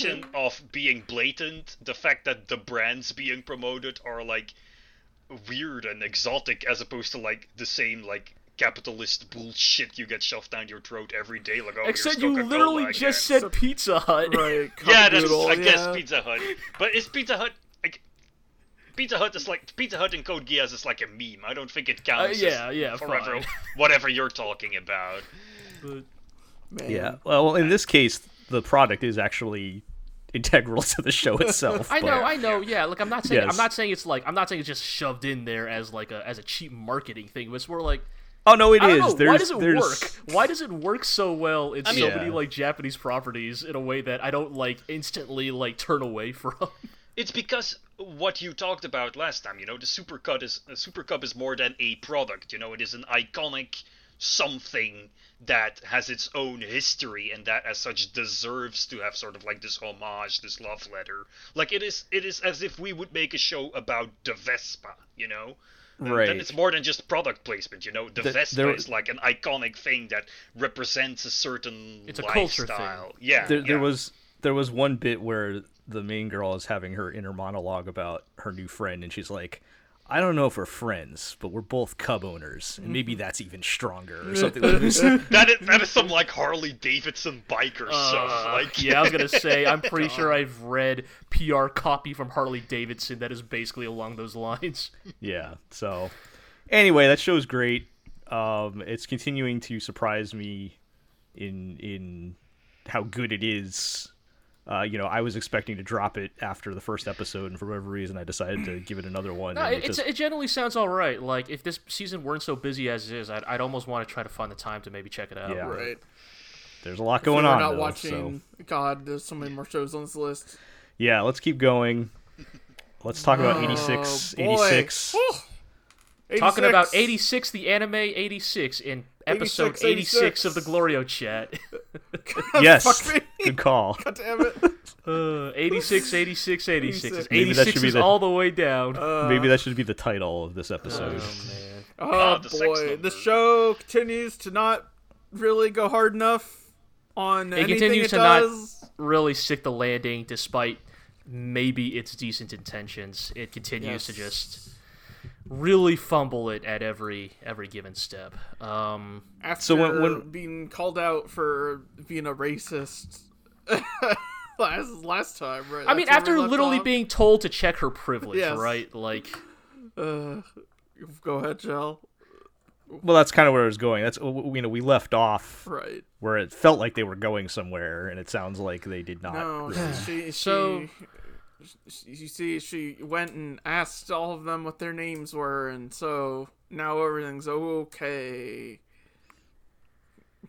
Well- combination of being blatant, the fact that the brands being promoted are like weird and exotic as opposed to like the same like capitalist bullshit you get shoved down your throat every day like oh here's except you Coca-Cola literally just again. said Pizza Hut Right. yeah that's noodle, I guess. Pizza Hut but is Pizza Hut like Pizza Hut is like Pizza Hut and Code Geass is like a meme. I don't think it counts. Uh, yeah, yeah, forever, fine. whatever you're talking about. But- Man. yeah. Well, in this case, the product is actually integral to the show itself. I but- know, I know, yeah. Like I'm not saying Yes. I'm not saying it's like I'm not saying it's just shoved in there as like a as a cheap marketing thing, but it's more like Oh no, it I don't know, why does it there's work? Why does it work so well in so mean- many Yeah. like Japanese properties in a way that I don't like instantly like turn away from? It's because what you talked about last time, you know, the Super Cub is the Super Cub is more than a product, you know, it is an iconic something that has its own history and that as such deserves to have sort of like this homage, this love letter. Like it is it is as if we would make a show about the Vespa, you know? Right. Then it's more than just product placement, you know. The, The- Vespa there- is like an iconic thing that represents a certain It's a culture thing. Yeah. there, there was there was one bit where the main girl is having her inner monologue about her new friend, and she's like, "I don't know if we're friends, but we're both cub owners, and maybe that's even stronger or something." like this. that is that is some like Harley Davidson biker stuff. Uh, Like yeah, I was gonna say I'm pretty sure I've read PR copy from Harley Davidson that is basically along those lines. yeah. So anyway, that show's great. Um, it's continuing to surprise me in in how good it is. Uh, you know, I was expecting to drop it after the first episode, and for whatever reason, I decided to give it another one. No, and it, just- it generally sounds all right. Like if this season weren't so busy as it is, I'd, I'd almost want to try to find the time to maybe check it out. Yeah. Right. there's a lot If going we're on. not though, watching. so God, there's so many more shows on this list. yeah, let's keep going. Let's talk about Oh, 86. boy. 86. Whew. Talking about 86. 86, the anime 86 in episode 86, 86, of the Glorio chat. Yes, Fuck me. good call. God damn it. Uh, 86, 86, 86. It's Maybe that 86 should be is the- all the way down. Maybe that should be the title of this episode. oh man. Oh God, the sex boy, number. the show continues to not really go hard enough on It anything continues it to not- Really stick the landing despite maybe its decent intentions. It continues to Yes. just really fumble it at every every given step. Um After So when- when- being called out for being a racist last last time, right? I mean, That's where after literally off. being told to check her privilege, Yes. right? Like, Uh, go ahead, Joe. Well, that's kind of where I was going. That's you know we left off Right. where it felt like they were going somewhere, and it sounds like they did not. No, she, she, So- she, you see, she went and asked all of them what their names were, and so now everything's okay.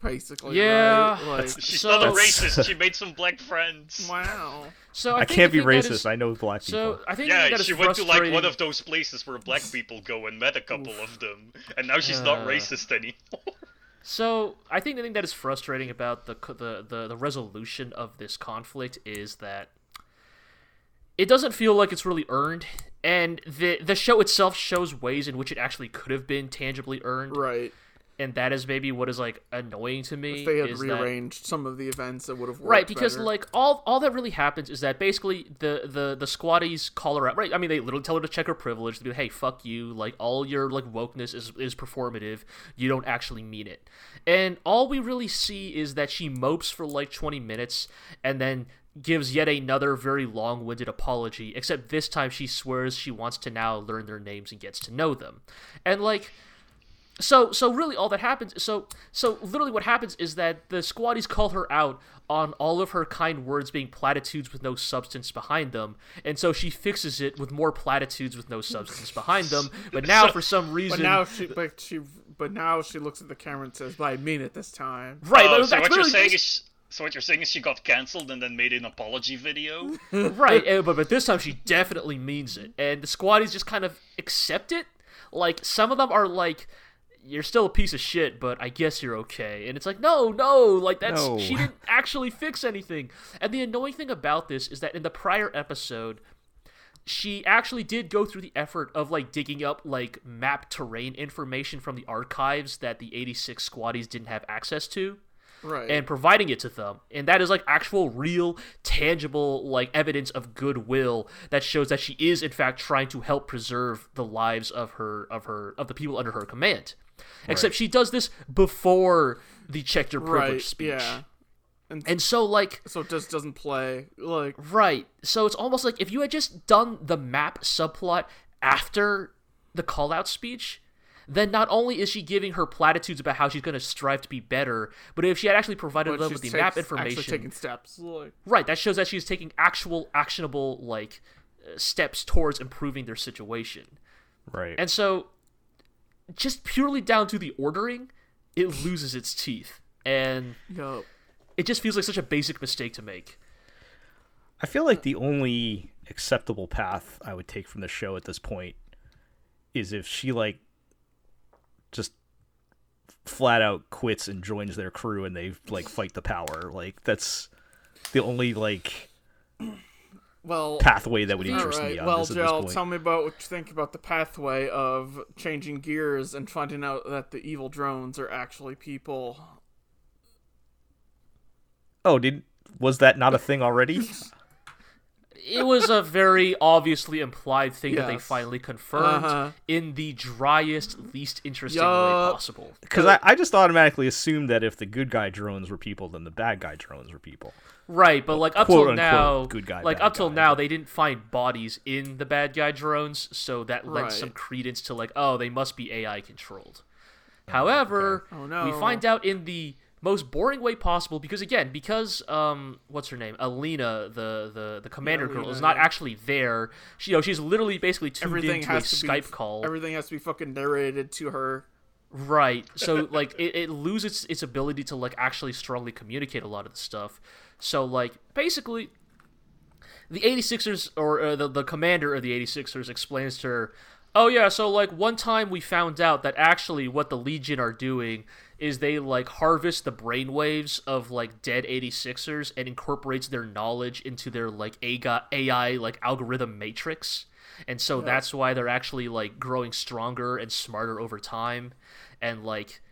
Basically, Yeah. right? Like, She's So- not a racist. She made some black friends. wow. so I, I can't be racist. is- I know black people. So I think Yeah, thing that is she went to like one of those places where black people go and met a couple of them, and now she's not Uh. racist anymore. So I think the thing that is frustrating about the the the, the resolution of this conflict is that it doesn't feel like it's really earned, and the the show itself shows ways in which it actually could have been tangibly earned, Right. and that is maybe what is like annoying to me. If they had is that- rearranged some of the events, that would have worked Right, because better. like all all that really happens is that basically the the the squatties call her out. Right, I mean they literally tell her to check her privilege. They be like, hey, fuck you. Like all your like wokeness is is performative. You don't actually mean it. And all we really see is that she mopes for like twenty minutes and then gives yet another very long-winded apology. Except this time she swears she wants to now learn their names and gets to know them. And like so so really all that happens so so literally what happens is that the squatties call her out on all of her kind words being platitudes with no substance behind them and so she fixes it with more platitudes with no substance behind them but now for some reason But now she, but she, but now she looks at the camera and says, "But I mean it this time." right Oh, but so that's what you're saying is, so what you're saying is she got cancelled and then made an apology video. right eh, but, but this time she definitely means it and the squatties just kind of accept it like some of them are like you're still a piece of shit but i guess you're okay and it's like no no like that's No. she didn't actually fix anything and the annoying thing about this is that in the prior episode she actually did go through the effort of like digging up like map terrain information from the archives that the 86 squatties didn't have access to Right. and providing it to them and that is like actual real tangible like evidence of goodwill that shows that she is in fact trying to help preserve the lives of her of her of the people under her command except she does this before the check your privilege right. speech Yeah. and so like So it just doesn't play like Right. So it's almost like if you had just done the map subplot after the call out speech, then not only is she giving her platitudes about how she's going to strive to be better, but if she had actually provided them with the takes- map actually information, taking steps. Like, right, that shows that she's taking actual actionable like uh, steps towards improving their situation. right. And so just purely down to the ordering, it loses its teeth. And yo, it just feels like such a basic mistake to make. I feel like the only acceptable path I would take from the show at this point is if she like just flat out quits and joins their crew and they like fight the power. Like that's the only like well, pathway that would interest me on Well, this at this Jill, tell me about what you think about the pathway of changing gears and finding out that the evil drones are actually people. Oh, did was that not a thing already? it was a very obviously implied thing that they finally confirmed Uh-huh. in the driest, least interesting Yup. way possible. Because I, I just automatically assumed that if the good guy drones were people, then the bad guy drones were people. Right, but like up Quote, till now, good guy, like up till guy. now, they didn't find bodies in the bad guy drones, so that lent Right. some credence to like, oh, they must be AI controlled. However, Oh, we find out in the most boring way possible because again, because um, what's her name, Alina, the the the commander girl, Alina, is not yeah. actually there. She, you know, she's literally basically tuned Everything into a Skype be call. Everything has to be fucking narrated to her. Right. So like it, it loses its ability to like actually strongly communicate a lot of the stuff. So like basically the 86ers or uh, the the commander of the 86ers explains to her Oh yeah, so like one time we found out that actually what the Legion are doing is they like harvest the brainwaves of like dead 86ers and incorporates their knowledge into their like AI, AI like algorithm matrix. And so that's why they're actually like growing stronger and smarter over time and like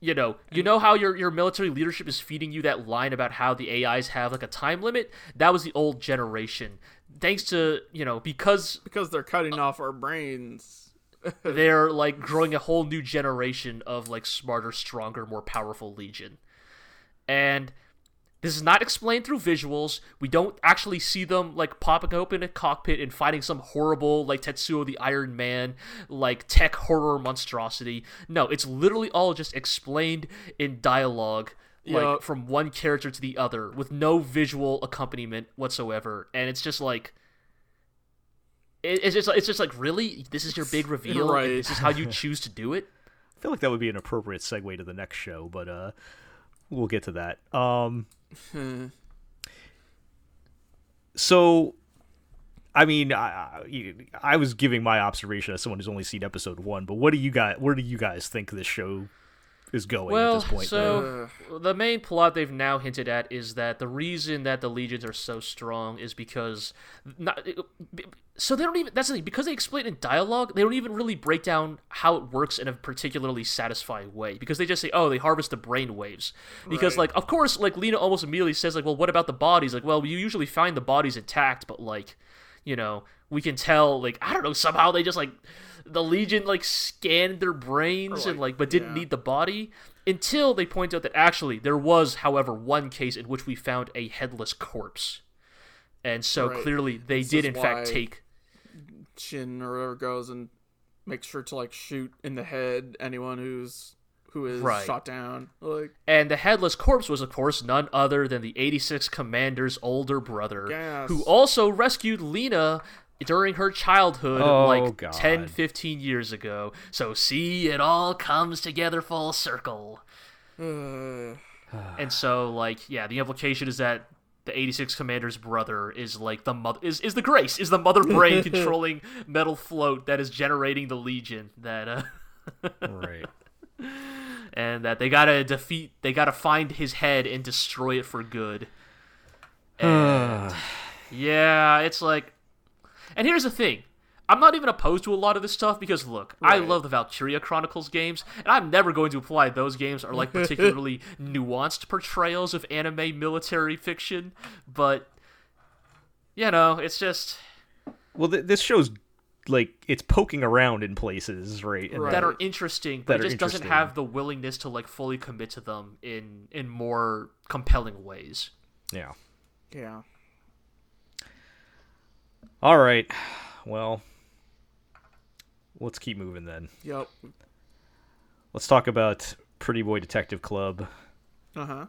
you know, you know how your your military leadership is feeding you that line about how the AIs have like a time limit? That was the old generation. Thanks to, you know, because because they're cutting uh, off our brains. They're like growing a whole new generation of like smarter, stronger, more powerful legion. And this is not explained through visuals. We don't actually see them like popping open a cockpit and fighting some horrible like Tetsuo the Iron Man like tech horror monstrosity. No, it's literally all just explained in dialogue like Yup. from one character to the other with no visual accompaniment whatsoever. And it's just like it's just it's just like really this is your big reveal Right. this is how you choose to do it I feel like that would be an appropriate segue to the next show, but uh, we'll get to that. Um, so, I mean, I, I I was giving my observation as someone who's only seen episode one, but what do you guys? Where do you guys think this show is going well at this point? so uh, the main plot they've now hinted at is that the reason that the legions are so strong is because not so they don't even that's the thing because they explain in dialogue they don't even really break down how it works in a particularly satisfying way because they just say oh they harvest the brain waves because Right. like of course like lena almost immediately says like well what about the bodies like well you usually find the bodies intact but like you know we can tell like i don't know somehow they just like the legion like scanned their brains and like, like but didn't yeah. need the body until they point out that actually there was however one case in which we found a headless corpse and so Right. clearly they This did in fact take Shin or whatever goes and makes sure to like shoot in the head anyone who's who is Right. shot down. Like And the headless corpse was, of course, none other than the 86 Commander's older brother, Yes. who also rescued Lena during her childhood, Oh, like God. 10, 15 years ago. So, see, it all comes together full circle. And so, like, yeah, the implication is that the 86 Commander's brother is like the mother is, is the Grace, is the mother brain controlling metal float that is generating the Legion that uh right. And that they gotta defeat they gotta find his head and destroy it for good. And yeah it's like and here's the thing. I'm not even opposed to a lot of this stuff because look i love the valkyria chronicles games and i'm never going to apply those games are like particularly nuanced portrayals of anime military fiction but you know it's just Well, th- this show's like it's poking around in places, right? Right. that are interesting, but That it just doesn't have the willingness to like fully commit to them in in more compelling ways. Yeah. yeah. All right. Well, let's keep moving then. Yep. Let's talk about Pretty Boy Detective Club. Uh huh.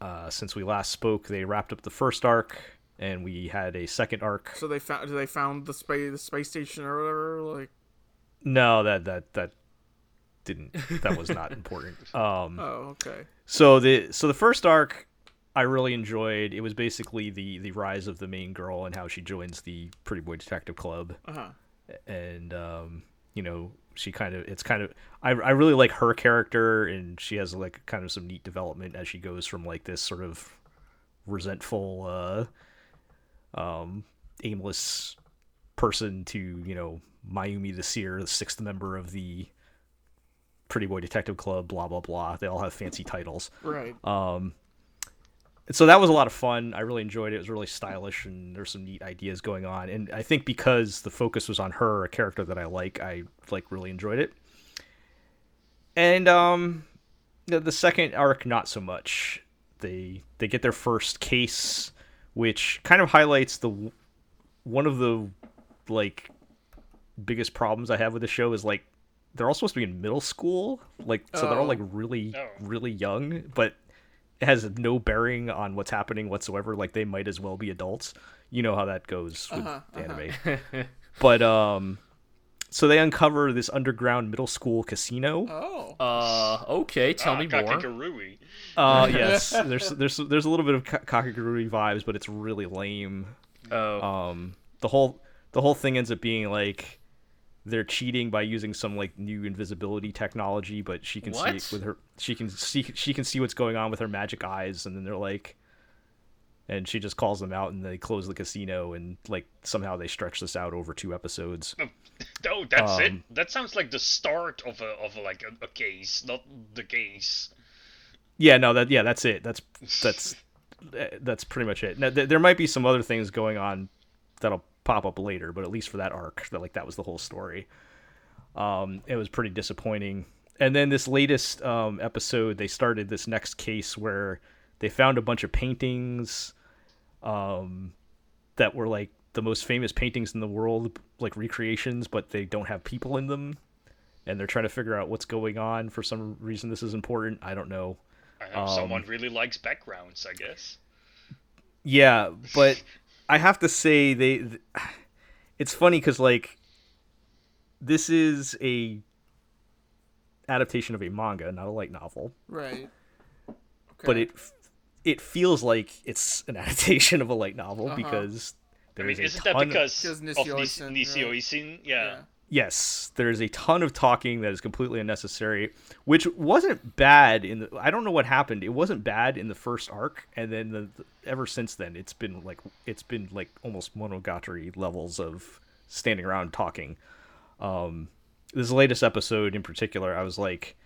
Uh, since we last spoke, they wrapped up the first arc, and we had a second arc. So they found they found the space the space station or whatever. Like No, that that that didn't. That was not important. Um, oh okay. so the so the first arc, I really enjoyed. It was basically the the rise of the main girl and how she joins the Pretty Boy Detective Club. Uh huh. and um, you know she kind of it's kind of I, I really like her character and she has like kind of some neat development as she goes from like this sort of resentful uh um aimless person to you know Mayumi the Seer the sixth member of the Pretty Boy Detective Club blah blah blah they all have fancy titles Right. um, so that was a lot of fun. I really enjoyed it. It was really stylish, and there's some neat ideas going on. And I think because the focus was on her, a character that I like, I like really enjoyed it. And um, the, the second arc, not so much. They they get their first case, which kind of highlights the one of the like biggest problems I have with the show is like they're all supposed to be in middle school, like so they're all Oh. like really Oh. really young, but it has no bearing on what's happening whatsoever. Like they might as well be adults. You know how that goes with Uh-huh, anime. but um, so they uncover this underground middle school casino. Oh. Uh, okay, tell ah, me more. Kakegurui. Uh, yes, there's there's there's a little bit of Ka- Kakegurui vibes, but it's really lame. Oh, Um, the whole the whole thing ends up being like they're cheating by using some like new invisibility technology, but she can see it with her. She can see she can see what's going on with her magic eyes, and then they're like, and she just calls them out, and they close the casino, and like somehow they stretch this out over two episodes. Oh, that's it. Um, That sounds like the start of a of like a, a case, not the case. Yeah, no, that yeah, that's it. That's that's that's pretty much it. Now, th- there might be some other things going on that'll pop up later, but at least for that arc, that like that was the whole story. Um, it was pretty disappointing. And then this latest um, episode, they started this next case where they found a bunch of paintings um, that were like the most famous paintings in the world, like recreations, but they don't have people in them. And they're trying to figure out what's going on. For some reason, this is important. I don't know. I know someone really likes backgrounds, I guess. Yeah, but I have to say they. Th- it's funny because like this is a adaptation of a manga, not a light novel, Right. Okay. but it f- it feels like it's an adaptation of a light novel Uh-huh. because I mean, is a isn't that ton- because Because of Nis- Nisio-Isin, Nisio right? Isin? Yeah. Yeah. Yes, there's a ton of talking that is completely unnecessary, which wasn't bad in the. I don't know what happened. It wasn't bad in the first arc, and then the, the- ever since then, it's been like it's been like almost monogatari levels of standing around talking. Um, this latest episode in particular, I was like,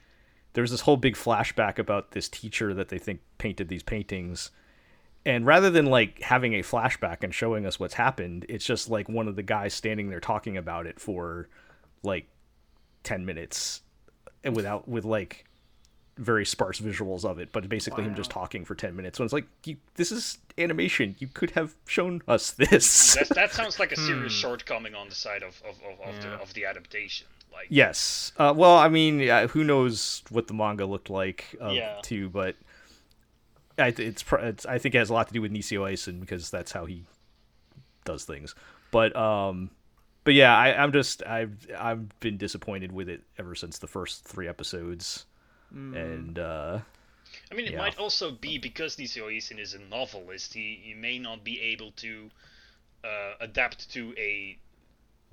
there was this whole big flashback about this teacher that they think painted these paintings, and rather than like having a flashback and showing us what's happened it's just like one of the guys standing there talking about it for like 10 minutes and without with like very sparse visuals of it but basically him just talking for 10 minutes. So it's like you, this is animation. You could have shown us this. That, that sounds like a serious hmm. shortcoming on the side of of, of, of, the, of the adaptation. Like, yes uh, well i mean yeah, who knows what the manga looked like uh, Yeah. too but I, th- it's, pr- it's i think it has a lot to do with Nisio Isin because that's how he does things but um but yeah I, i'm just i've i've been disappointed with it ever since the first three episodes and uh I mean, it Yeah. might also be because Nisio Isin is a novelist. He, he may not be able to uh, adapt to a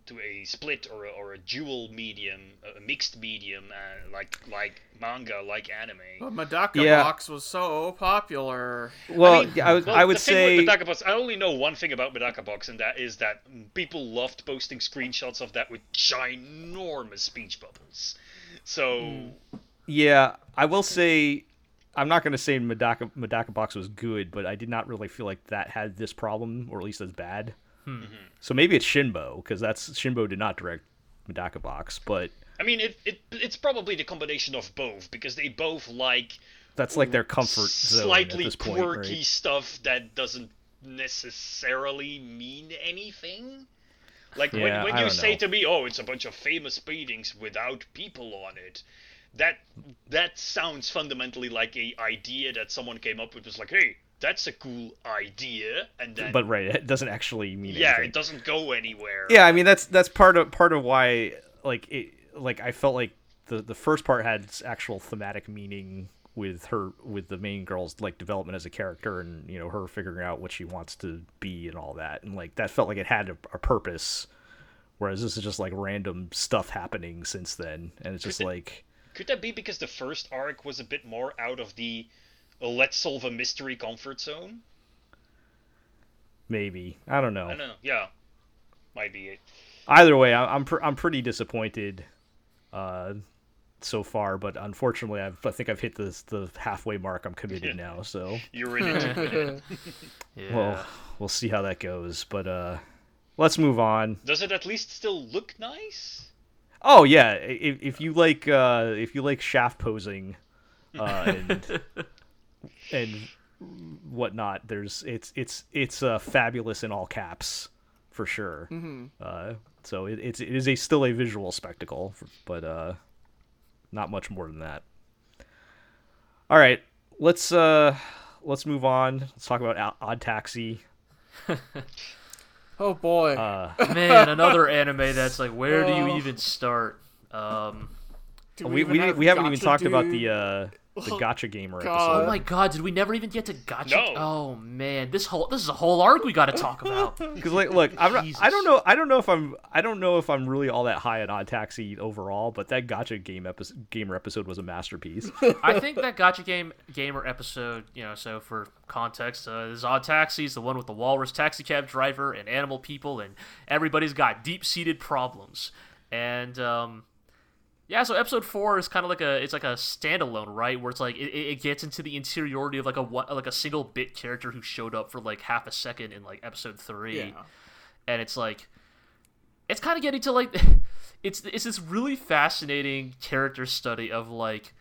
to a split or a, or a dual medium, a mixed medium, uh, like like manga, like anime. But Medaka Yeah. Box was so popular. well mean, I, would Well, I would the thing say with Medaka Box, I only know one thing about Medaka Box, and that is that people loved posting screenshots of that with ginormous speech bubbles. So. Yeah, I will say I'm not going to say Madaka Medaka Box was good, but I did not really feel like that had this problem, or at least as bad. Hmm. So maybe it's Shinbo because that's Shinbo did not direct Medaka Box, but I mean, it, it it's probably the combination of both because they both like that's like their comfort zone at slightly this point, quirky right? stuff that doesn't necessarily mean anything. Like Yeah, when, when you say know. to me, "Oh, it's a bunch of famous paintings without people on it," that that sounds fundamentally like a idea that someone came up with. Was like, "Hey, that's a cool idea," and then But right, it doesn't actually mean yeah, anything. it doesn't go anywhere. Yeah, I mean that's that's part of part of why like it like I felt like the the first part had actual thematic meaning with her with the main girl's like development as a character and you know her figuring out what she wants to be and all that and like that felt like it had a, a purpose whereas this is just like random stuff happening since then and it's just it- like Could that be because the first arc was a bit more out of the uh, let's solve a mystery comfort zone? maybe I don't know I don't know. Yeah, might be it. either way I, I'm pr- I'm pretty disappointed uh so far but unfortunately I've, I think I've hit the the halfway mark I'm committed now so You're in it. Yeah. Well, we'll see how that goes, but uh let's move on. Does it at least still look nice? Oh yeah, if, if you like uh if you like shaft posing uh and and whatnot, there's it's it's it's uh fabulous in all caps for sure. Uh so it, it's it is a still a visual spectacle, but uh not much more than that. All right, let's uh let's move on. Let's talk about Odd Taxi. Oh boy. Uh Man, another anime that's like, where do Oh. you even start? Um, Do we even we, have we haven't even Gacha talked about the uh the gacha gamer God. episode. Oh my god, did we never even get to gacha? No. Oh man, this whole this is a whole arc we got to talk about. Because like, look, I'm not, I don't know. I don't know if I'm. I don't know if I'm really all that high on Odd Taxi overall. But that gacha game episode, gamer episode was a masterpiece. I think that gacha game gamer episode, you know, so for context, uh, this Odd Taxi is the one with the walrus taxi cab driver and animal people, and everybody's got deep seated problems. And um, yeah, so episode four is kind of like a it's like a standalone, right? Where it's like it, it gets into the interiority of like a one, like a single bit character who showed up for like half a second in like episode three Yeah. and it's like it's kind of getting to like it's it's this really fascinating character study of like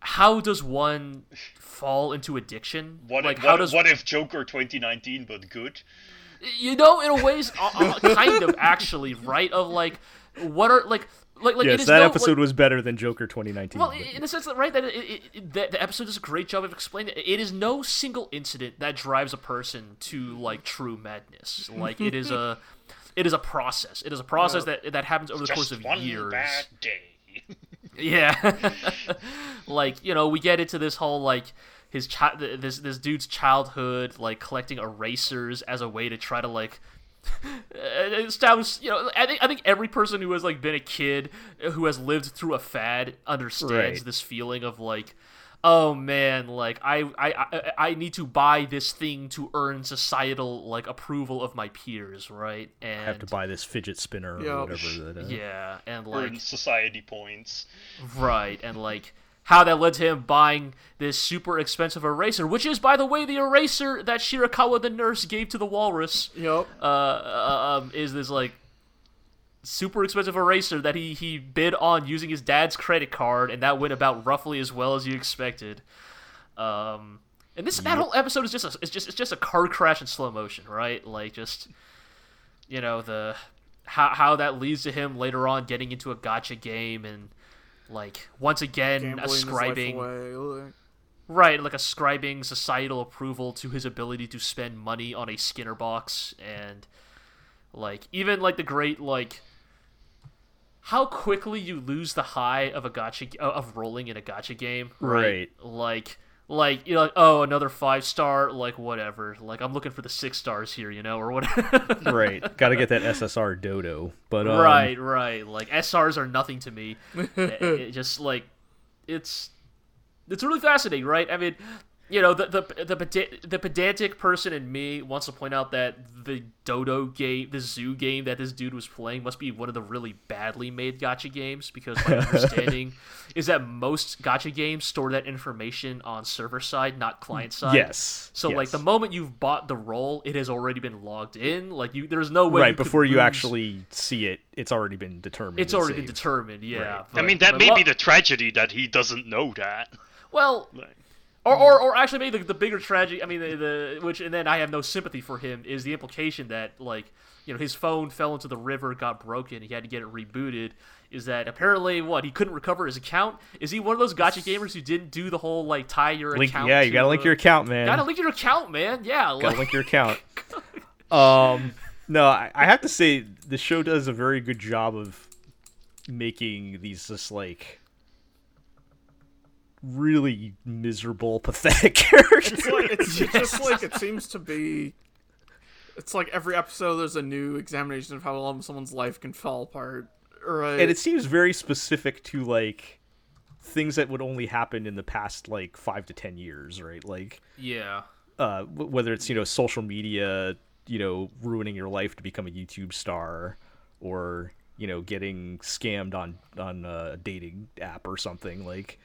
how does one fall into addiction What, like if, how what, does what if Joker 2019 but good? you know in a ways uh, uh, kind of actually right of like what are like like like yes, is that no, episode like, was better than Joker 2019. well, but- in the sense that right that it, it, it, that the episode does a great job of explaining it. It is no single incident that drives a person to like true madness. Like it is a, it is a process. It is a process that that happens over the course of one years. bad day. Yeah, like you know, we get into this whole like his chi- this this dude's childhood, like collecting erasers as a way to try to like establish. You know, I think I think every person who has like been a kid who has lived through a fad understands Right. this feeling of like. Oh man, like I, I I I need to buy this thing to earn societal like approval of my peers, right? And I have to buy this fidget spinner or Yep. whatever. That, uh, yeah, and Earn like society points. Right, and like how that led to him buying this super expensive eraser, which is, by the way, the eraser that Shirakawa the nurse gave to the walrus. Yep. Uh, uh, um, is this like super expensive eraser that he he bid on using his dad's credit card, and that went about roughly as well as you expected. Um, and this that whole episode is just a, it's just it's just a car crash in slow motion, right? Like just you know the how how that leads to him later on getting into a gacha game and like once again Gambling ascribing like- right like ascribing societal approval to his ability to spend money on a Skinner box and like even like the great like how quickly you lose the high of a gacha uh, of rolling in a gacha game Right. like like you're like oh another five star like whatever like i'm looking for the six stars here you know or whatever right. Got to get that SSR dodo. But um, right right like srs are nothing to me it, it just like it's it's really fascinating right i mean you know the the the, peda- the pedantic person in me wants to point out that the dodo game the zoo game that this dude was playing must be one of the really badly made gacha games because my understanding is that most gacha games store that information on server side not client side Yes. so like the moment you've bought the role, it has already been logged in. Like you, there's no way. right you before you lose- actually see it, it's already been determined. It's and already been determined. Yeah. Right. I mean, that but may lo- be the tragedy that he doesn't know that. well, Like, or, or or actually maybe the, the bigger tragedy. I mean, the, the which and then I have no sympathy for him is the implication that like you know his phone fell into the river, got broken, he had to get it rebooted. Is that apparently what he couldn't recover his account? Is he one of those gacha gamers who didn't do the whole like tie your Link, account? yeah, you gotta link your account, man. Gotta link your account, man. Yeah. gotta Like, link your account. um, no, I, I have to say the show does a very good job of making these just like really miserable, pathetic characters. It's like it's just like it seems to be. It's like every episode there's a new examination of how long someone's life can fall apart. Right. and it seems very specific to like things that would only happen in the past like five to ten years, right? Like yeah. uh, whether it's you know social media, you know, ruining your life to become a YouTube star, or you know, getting scammed on on a dating app or something like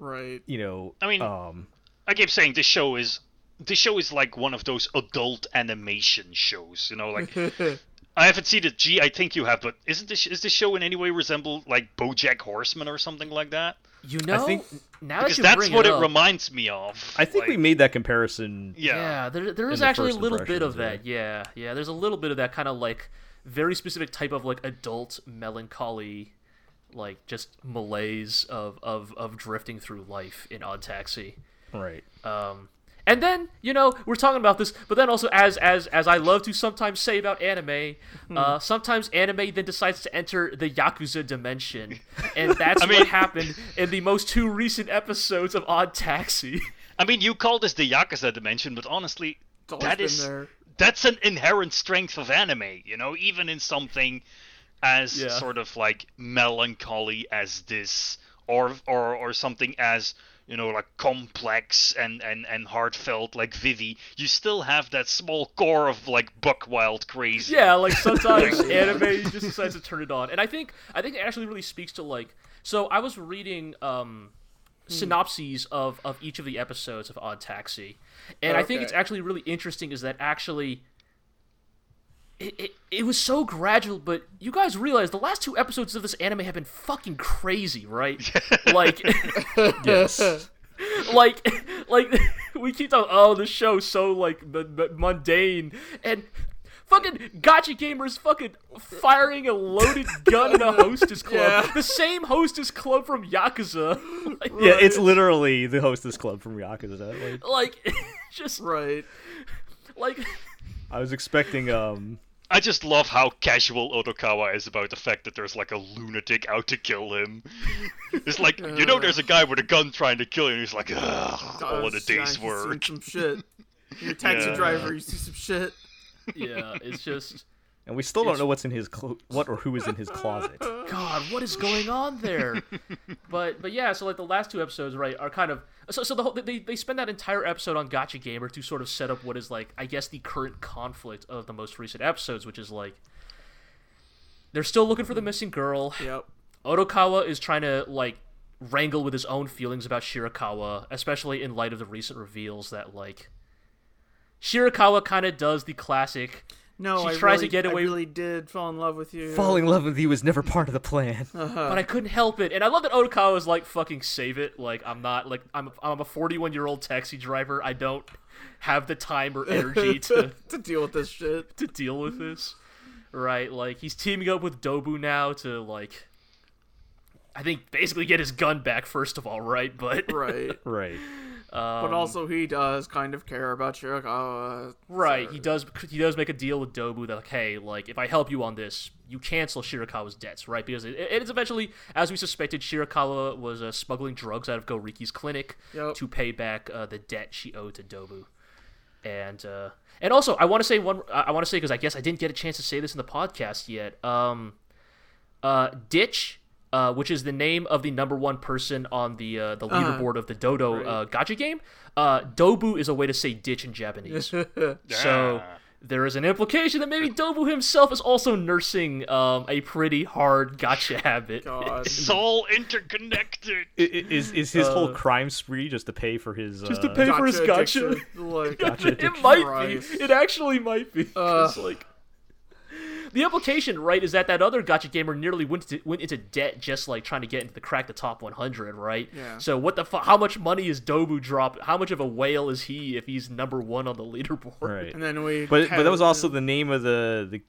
right. you know. I mean- um, I keep saying this show is this show is like one of those adult animation shows. You know, like I haven't seen it. Gee, I think you have, but isn't this is this show in any way resemble like BoJack Horseman or something like that? You know, I think- now Because that you that's bring what it, it reminds me of. I think we made that comparison. Yeah. Yeah, there, there is the actually a little bit of impressions, that. Yeah, yeah. There's a little bit of that kind of like very specific type of like adult melancholy, like just malaise of of of drifting through life in Odd Taxi. Right. Um, And then, you know, we're talking about this, but then also as as as I love to sometimes say about anime, uh, sometimes anime then decides to enter the yakuza dimension, and that's mean- what happened in the most two recent episodes of Odd Taxi. I mean, you call this the Yakuza dimension, but honestly, always that been is there. that's an inherent strength of anime. You know, even in something as Yeah. sort of like melancholy as this, or or or something as you know like complex and and and heartfelt like Vivy, you still have that small core of like buck wild crazy. Yeah, like sometimes anime just decides to turn it on, and I think I think it actually really speaks to like. So I was reading um, synopses of of each of the episodes of Odd Taxi, and I think it's actually really interesting is that actually. It, it, it was so gradual, but you guys realize the last two episodes of this anime have been fucking crazy, right? like, Yes. like like we keep talking oh the show's so like m- m- mundane and fucking gacha gamers fucking firing a loaded gun in a hostess club Yeah. the same hostess club from yakuza like, Yeah, it's literally the hostess club from Yakuza. Like, like just Right. like I was expecting um I just love how casual Odokawa is about the fact that there's like a lunatic out to kill him. It's like you know, there's a guy with a gun trying to kill you, and he's like, Ugh, all of the day's work. Some shit. You're a taxi Yeah. driver. You see some shit. yeah it's just and we still don't It's- know what's in his clo- what or who is in his closet. God, what is going on there? but but yeah, so like the last two episodes, right, are kind of so so the whole, they they spend that entire episode on Gacha Gamer to sort of set up what is like I guess the current conflict of the most recent episodes, which is like they're still looking for the missing girl. Yep. Odokawa is trying to like wrangle with his own feelings about Shirakawa, especially in light of the recent reveals that like Shirakawa kind of does the classic No, She I tries to get away- I really did fall in love with you. Falling in love with you was never part of the plan. Uh-huh. but I couldn't help it. And I love that Odokawa is like, fucking save it. Like, I'm not, like, I'm, I'm a 41 year old taxi driver. I don't have the time or energy to, to deal with this shit. to deal with this. Right? Like, he's teaming up with Dobu now to, like, I think basically get his gun back, first of all, right? But, Right. Right. But also, he does kind of care about Shirakawa. right, so- he does, he does make a deal with Dobu that, like, hey, like, if I help you on this, you cancel Shirakawa's debts, right? Because it, it is eventually, as we suspected, Shirakawa was uh, smuggling drugs out of Goriki's clinic. Yep. to pay back uh, the debt she owed to Dobu. And uh, and also, I want to say one. I I want to say because I guess I didn't get a chance to say this in the podcast yet. Um, uh, Ditch, uh, which is the name of the number one person on the uh, the leaderboard of the Dodo uh, Gacha game. Uh, Dobu is a way to say ditch in Japanese. So there is an implication that maybe Dobu himself is also nursing um, a pretty hard gacha habit. God. It's all interconnected. I- i- Is is his whole crime spree just to pay for his Just uh, to pay for his Gacha gotcha. Like, Gotcha it might Christ. be. It actually might be. 'cause, like, the implication, right, is that that other gacha gamer nearly went to, went into debt just like trying to get into the crack the top 100, right? Yeah. So what the fu- How much money is Dobu drop? How much of a whale is he if he's number one on the leaderboard? Right. and then we. But but that was also the name of the the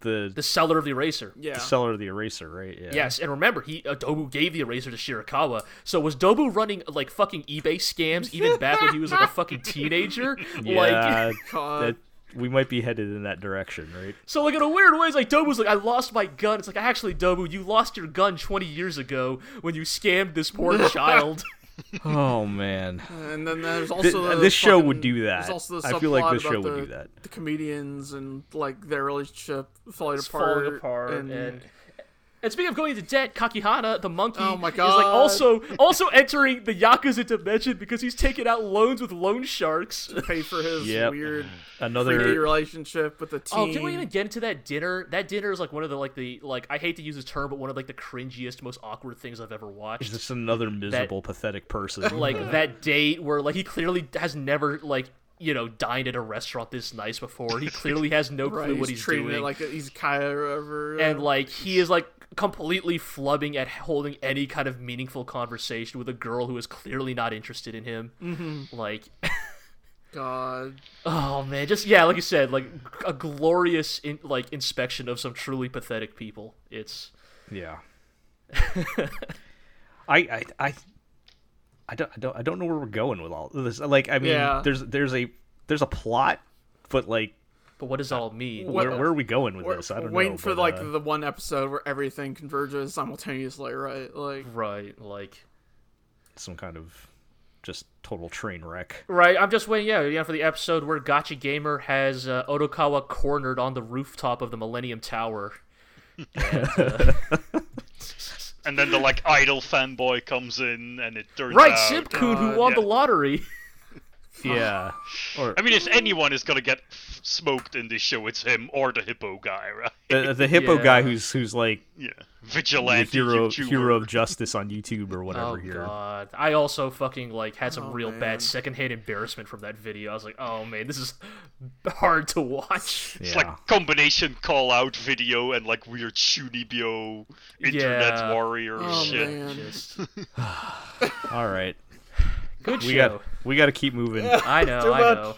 the, The seller of the eraser. Yeah. the seller of the eraser, right? Yeah. Yes, and remember, he uh, Dobu gave the eraser to Shirakawa. So was Dobu running like fucking eBay scams even back when he was like a fucking teenager? Like, Yeah. God. that, we might be headed in that direction, right? So like in a weird way, it's like Dobu's like, I lost my gun. It's like actually, Dobu, you lost your gun 20 years ago when you scammed this poor child. Oh man. And then there's Th- also the this show would do that. Also the I feel like this show would the, do that. The comedians and like their relationship falling It's apart. falling apart, and, and and speaking of going into debt, Kakihana, the monkey, Oh my God. is like also also entering the Yakuza dimension because he's taking out loans with loan sharks. pay for his Yep. weird freaky Another relationship with the team. Oh, can we even get into that dinner? That dinner is like one of the like the like I hate to use this term, but one of like the cringiest, most awkward things I've ever watched. is just another miserable, pathetic person. like that date where like he clearly has never like you know dined at a restaurant this nice before. He clearly has no clue Right, what he's he's doing, it like a, he's Kaya or whatever. and uh, like he is like completely flubbing at holding any kind of meaningful conversation with a girl who is clearly not interested in him. Mm-hmm. Like, God, oh man, just yeah, like you said, like a glorious in, like inspection of some truly pathetic people. It's Yeah. I, I I I don't, I don't, I don't know where we're going with all this. Like, I mean, Yeah. there's, there's a, there's a plot, but like, But what does it all mean? where, where are we going with this? I don't waiting know. Waiting for but, like uh, the one episode where everything converges simultaneously, right? Like, Right, like some kind of just total train wreck. Right, I'm just waiting. Yeah, yeah, for the episode where Gacha Gamer has uh, Odokawa cornered on the rooftop of the Millennium Tower. And, uh, And then the like idol fanboy comes in, and it turns right, out. Simpkun, who won yeah. the lottery. Yeah. Or I mean, if anyone is gonna get smoked in this show, it's him or the hippo guy, right? the, the hippo guy who's who's like Yeah, the vigilante hero YouTuber. hero of justice on YouTube or whatever Oh here. god, I also fucking like had some Oh, real man. bad secondhand embarrassment from that video. I was like, oh man, this is hard to watch. It's Yeah. like combination call out video and like weird chuunibyou internet Yeah. warrior oh shit. man, Just All right. Good We show. got we got to keep moving. I know, I much. know.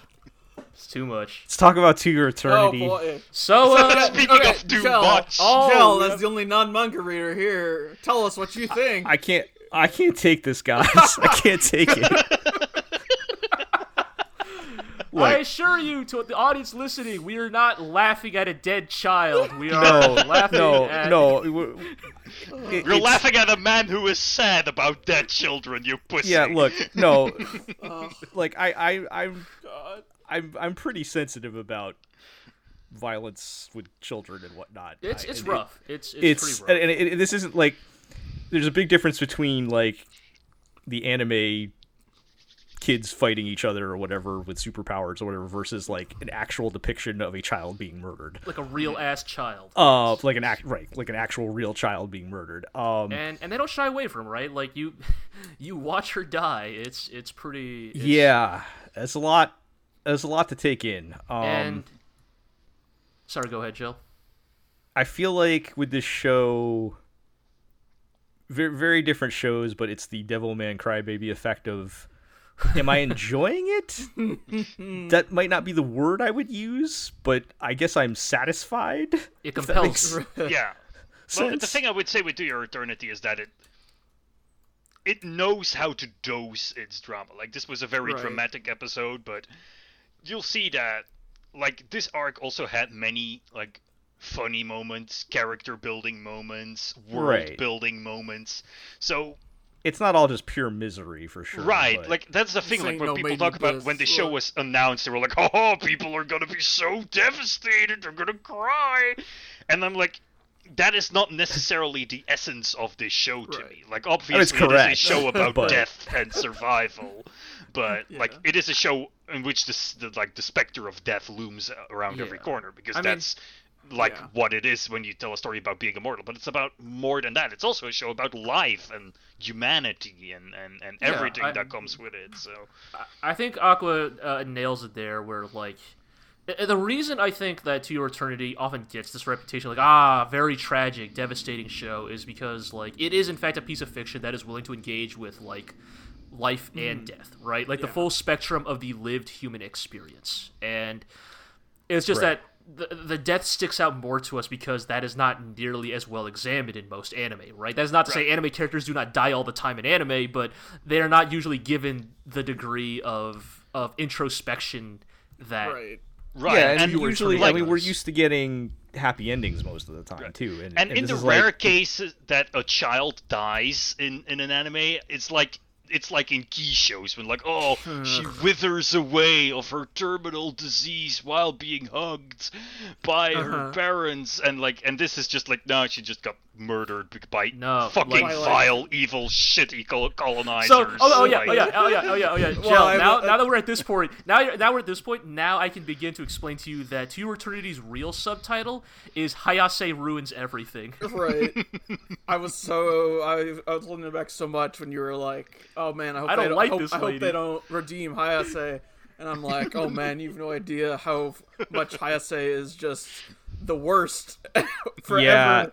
It's too much. Let's talk about To Your oh Eternity. boy. So, uh, Speaking Okay, of too Jill. much, Oh, Jill, yeah. as the only non-manga reader here, tell us what you think. I can't I can't take this, guys. I can't take it. I assure you, to the audience listening, we are not laughing at a dead child. We are no, laughing no, at no. It- you're laughing at a man who is sad about dead children. You pussy. Yeah, look, no. Like I, I, I'm, God. I'm, I'm pretty sensitive about violence with children and whatnot. It's I- it's it- rough. It's it's, it's pretty rough. and, and it, this isn't like there's a big difference between like the anime kids fighting each other or whatever with superpowers or whatever versus like an actual depiction of a child being murdered like a real ass child. uh like an act right like an actual real child being murdered um and and they don't shy away from right. Like you, you watch her die. It's it's pretty. It's, yeah that's a lot that's a lot to take in um And sorry, go ahead, Jill. I feel like with this show, very very different shows, but it's the Devilman Crybaby effect of, am I enjoying it? that might not be the word I would use, but I guess I'm satisfied. It compels. makes yeah. Well, the thing I would say with To Your Eternity is that it it knows how to dose its drama. Like this was a very Right. dramatic episode, but you'll see that like this arc also had many like funny moments, character building moments, world Right. building moments. So It's not all just pure misery for sure. right, but- like that's the thing. Like when no people talk about Bliss. when the show was announced, they were like, "Oh, people are gonna be so devastated. They're gonna cry," and I'm like. That is not necessarily the essence of this show to Right. me. Like, obviously, it is a show about but- death and survival, but like, it is a show in which this, the, like, the specter of death looms around every corner because I mean, that's like yeah. what it is when you tell a story about being immortal. But it's about more than that. It's also a show about life and humanity and and, and Yeah, everything I- that comes with it. So I think Aqua uh, nails it there, where like the reason I think that To Your Eternity often gets this reputation, like ah, very tragic, devastating show, is because like it is in fact a piece of fiction that is willing to engage with like life and death, right? Like the full spectrum of the lived human experience, and it's just Right. that the, the death sticks out more to us because that is not nearly as well examined in most anime, right? That is not to say anime characters do not die all the time in anime, but they are not usually given the degree of of introspection that Right. right, yeah, and, and usually, I like- mean, we're used to getting happy endings most of the time too. And, and in the is like- rare case that a child dies in in an anime, it's like it's like in key shows when like oh she withers away of her terminal disease while being hugged by her Uh-huh. parents and like and this is just like no she just got murdered by No, fucking like- vile evil shitty col- colonizers So, oh, oh yeah, oh, like- oh yeah, oh yeah, oh yeah, oh yeah. Jill, Well, I- now, I- now that we're at this point, now, you're, now we're at this point. Now I can begin to explain to you that To Your Eternity's real subtitle is Hayase ruins everything. Right. I was so I, I was listening back so much when you were like, "Oh man, I hope I they don't don't like hope, this I hope lady." they don't redeem Hayase." And I'm like, "Oh man, you've no idea how much Hayase is just the worst forever. Yeah.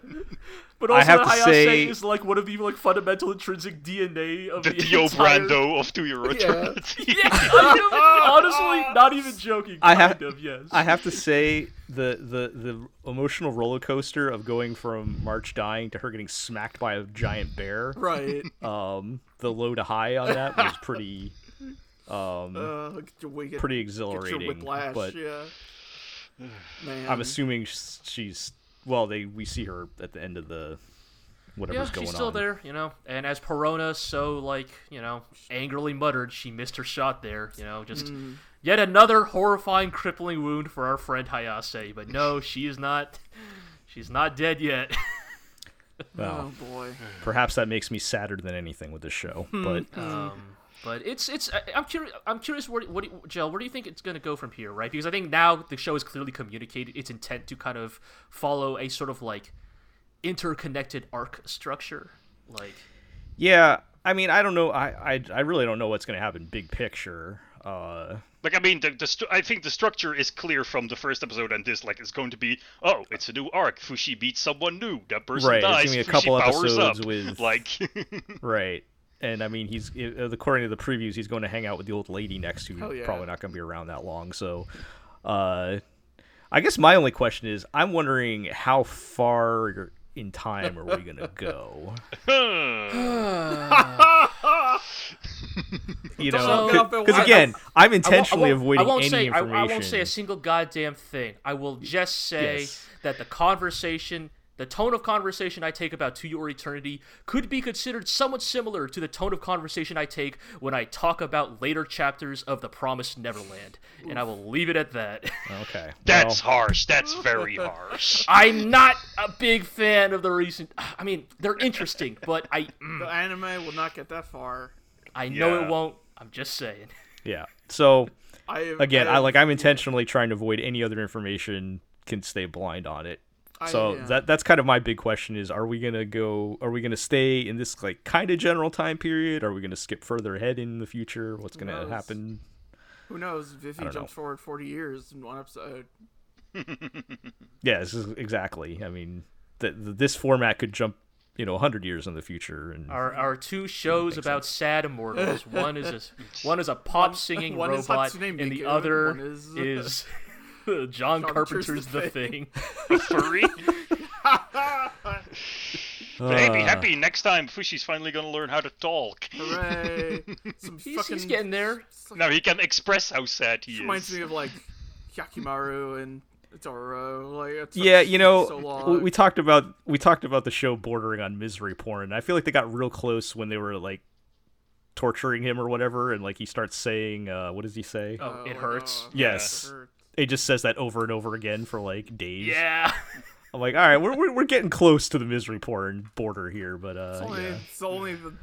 But I also, have to Hayase say- is like one of the like fundamental intrinsic DNA of The the, Dio entire... Brando of To Your Eternity. Yeah, honestly, not even joking. I have- of, yes. I have to say the the the emotional roller coaster of going from March dying to her getting smacked by a giant bear. Right. Um, the low to high on that was pretty um Uh, get your wicked, pretty get exhilarating. your whiplash. But yeah. Man. I'm assuming she's well. They we see her at the end of the whatever's yeah, going on. she's still on. there, you know. And as Parona so like, you know, angrily muttered, she missed her shot there, you know, just Mm. yet another horrifying crippling wound for our friend Hayase. But no, she is not she's not dead yet. Well, oh boy. perhaps that makes me sadder than anything with this show. Hmm. But Um, but it's it's I- I'm curious I'm curious what what do you- Jill, where do you think it's going to go from here, right? Because I think now the show has clearly communicated its intent to kind of follow a sort of like interconnected arc structure. Like yeah, I mean, I don't know. I I, I really don't know what's going to happen big picture. Uh, Like I mean, the, the stru- I think the structure is clear from the first episode, and this like it's going to be oh, it's a new arc. Fushi beats someone new. That person Right, it's dies. gonna be a Fushi couple powers episodes up. with- like right. And I mean, he's uh, according to the previews, he's going to hang out with the old lady next to. Hell yeah. Probably not going to be around that long. So, uh, I guess my only question is, I'm wondering how far in time are we going to go? You know, because again, I'm I won't- intentionally I won't, avoiding I won't any say, I, information. I won't say a single goddamn thing. I will just say Yes. that the conversation, the tone of conversation I take about To Your Eternity could be considered somewhat similar to the tone of conversation I take when I talk about later chapters of The Promised Neverland. And I will leave it at that. Okay, that's well, harsh. That's very harsh. I'm not a big fan of the recent. I mean, they're interesting, but I, mm, The anime will not get that far. I know Yeah. it won't. I'm just saying. yeah. So I have, again, I have- like I'm intentionally trying to avoid any other information. Can stay blind on it. I- So yeah. that that's kind of my big question is are we gonna go are we gonna stay in this like kind of general time period? Are we gonna skip further ahead in the future? What's gonna knows? happen? Who knows? Vivy don't jumps know. forward 40 years in one episode. Yeah, this is exactly. I mean, th- th- this format could jump, you know, 100 years in the future and Our, our two shows about sad immortals. One is a one is a pop singing one is robot, Hatsune and the other one is- is John Carpenter's Carpenter's The The Thing. Furry. Happy, Uh, happy. Next time, Fushi's finally gonna learn how to talk. Hooray! Some He's, fucking he's getting there. Now he can express how sad he reminds is. me of like Yakimaru and Toro. Like it took yeah, you know, so we, we talked about we talked about the show bordering on misery porn. I feel like they got real close when they were like torturing him or whatever, and like he starts saying, uh, "What does he say?" Oh, it hurts. uh, Yes. it hurts. It just says that over and over again for like days. Yeah. I'm like, all right, we're, we're, we're getting close to the misery porn border here, but uh, It's only, yeah. it's only the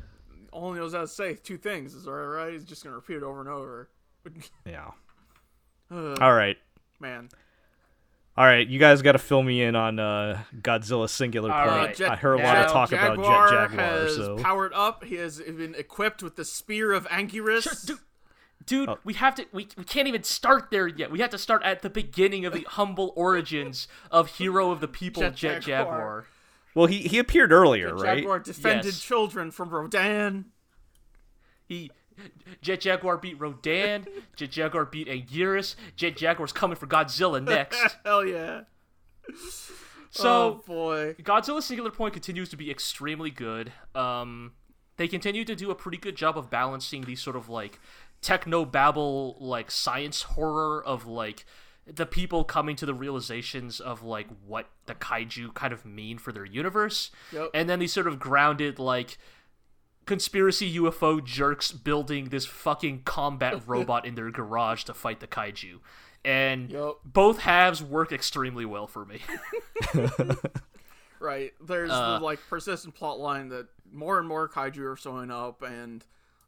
only knows how to say two things. Is all right. He's just gonna repeat it over and over. yeah. Ugh, All right, man. all right, you guys got to fill me in on uh, Godzilla Singular All Point. right. Jet- I heard a lot now of talk Jaguar about Jet Jaguar, has so powered up. He has been equipped with the spear of Anguirus. Sure, dude, dude Oh. we have to. We, we can't even start there yet. We have to start at the beginning of the humble origins of Hero of the People, Jet Jet, Jaguar. Jaguar. well, he he appeared earlier, right? Jaguar defended Yes. children from Rodan. He Jet Jaguar beat Rodan. Jet Jaguar beat Anguirus. Jet Jaguar's coming for Godzilla next. Hell yeah. So oh boy. Godzilla Singular Point continues to be extremely good. Um, they continue to do a pretty good job of balancing these sort of like techno babble, like science horror of like the people coming to the realizations of like what the kaiju kind of mean for their universe, Yep. and then these sort of grounded like conspiracy UFO jerks building this fucking combat robot in their garage to fight the kaiju. And Yup. both halves work extremely well for me. Right. There's Uh, the like persistent plot line that more and more kaiju are showing up and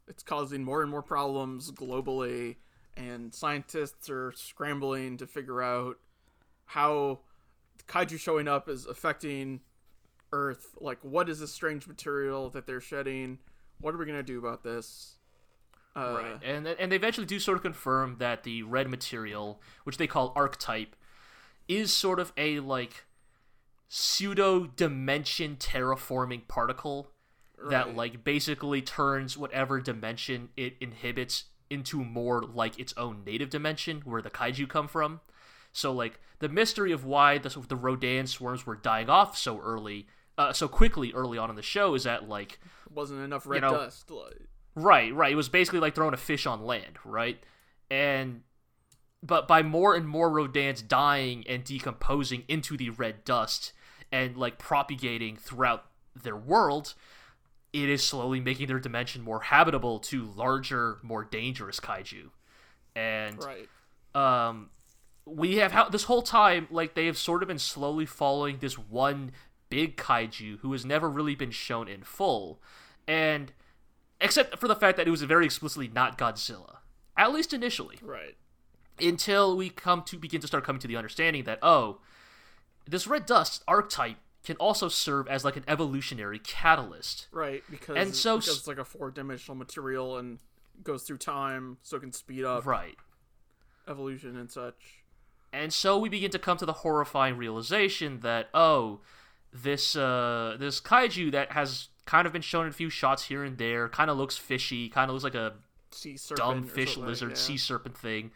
it's causing more and more problems globally and scientists are scrambling to figure out how kaiju showing up is affecting Earth. Like what is this strange material that they're shedding? What are we gonna do about this? Uh, Right, and and they eventually do sort of confirm that the red material, which they call archetype, is sort of a like pseudo dimension terraforming particle that like basically turns whatever dimension it inhibits into more like its own native dimension where the kaiju come from. So like the mystery of why the the Rodan swarms were dying off so early, uh, so quickly early on in the show is that like Wasn't enough red know, dust. Like, Right, right. It was basically like throwing a fish on land, right? And but by more and more Rodans dying and decomposing into the red dust and like propagating throughout their world, it is slowly making their dimension more habitable to larger, more dangerous kaiju. And right. um, we have how this whole time like they have sort of been slowly following this one big kaiju who has never really been shown in full, and except for the fact that it was very explicitly not Godzilla, at least initially, Right. until we come to begin to start coming to the understanding that oh, this red dust archetype can also serve as like an evolutionary catalyst. Right. Because, And so because it's like a four dimensional material and goes through time, so it can speed up Right. evolution and such. And so we begin to come to the horrifying realization that oh, this uh this kaiju that has kind of been shown in a few shots here and there, kind of looks fishy, kind of looks like a Sea serpent. dumb fish something, lizard yeah. sea serpent thing,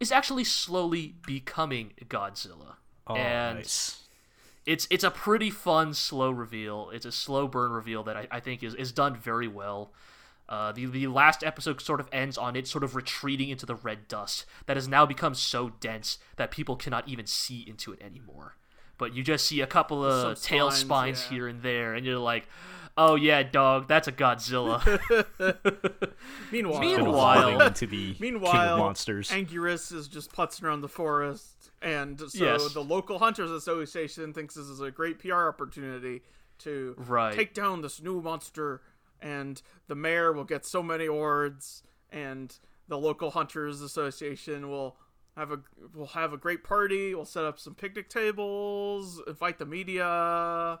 is actually slowly becoming Godzilla. Oh, and nice. It's it's a pretty fun slow reveal. It's a slow burn reveal that I, I think is, is done very well. Uh, the the last episode sort of ends on it sort of retreating into the red dust that has now become so dense that people cannot even see into it anymore. But you just see a couple of Some tail spines, spines yeah. here and there, and you're like, "Oh yeah, dog, that's a Godzilla." Meanwhile, Meanwhile- Evolving into the king of monsters. Anguirus is just putzing around the forest, and so Yes. the local hunters association thinks this is a great PR opportunity to Right. take down this new monster, and the mayor will get so many awards, and the local hunters association will have a will have a great party. We'll set up some picnic tables, invite the media.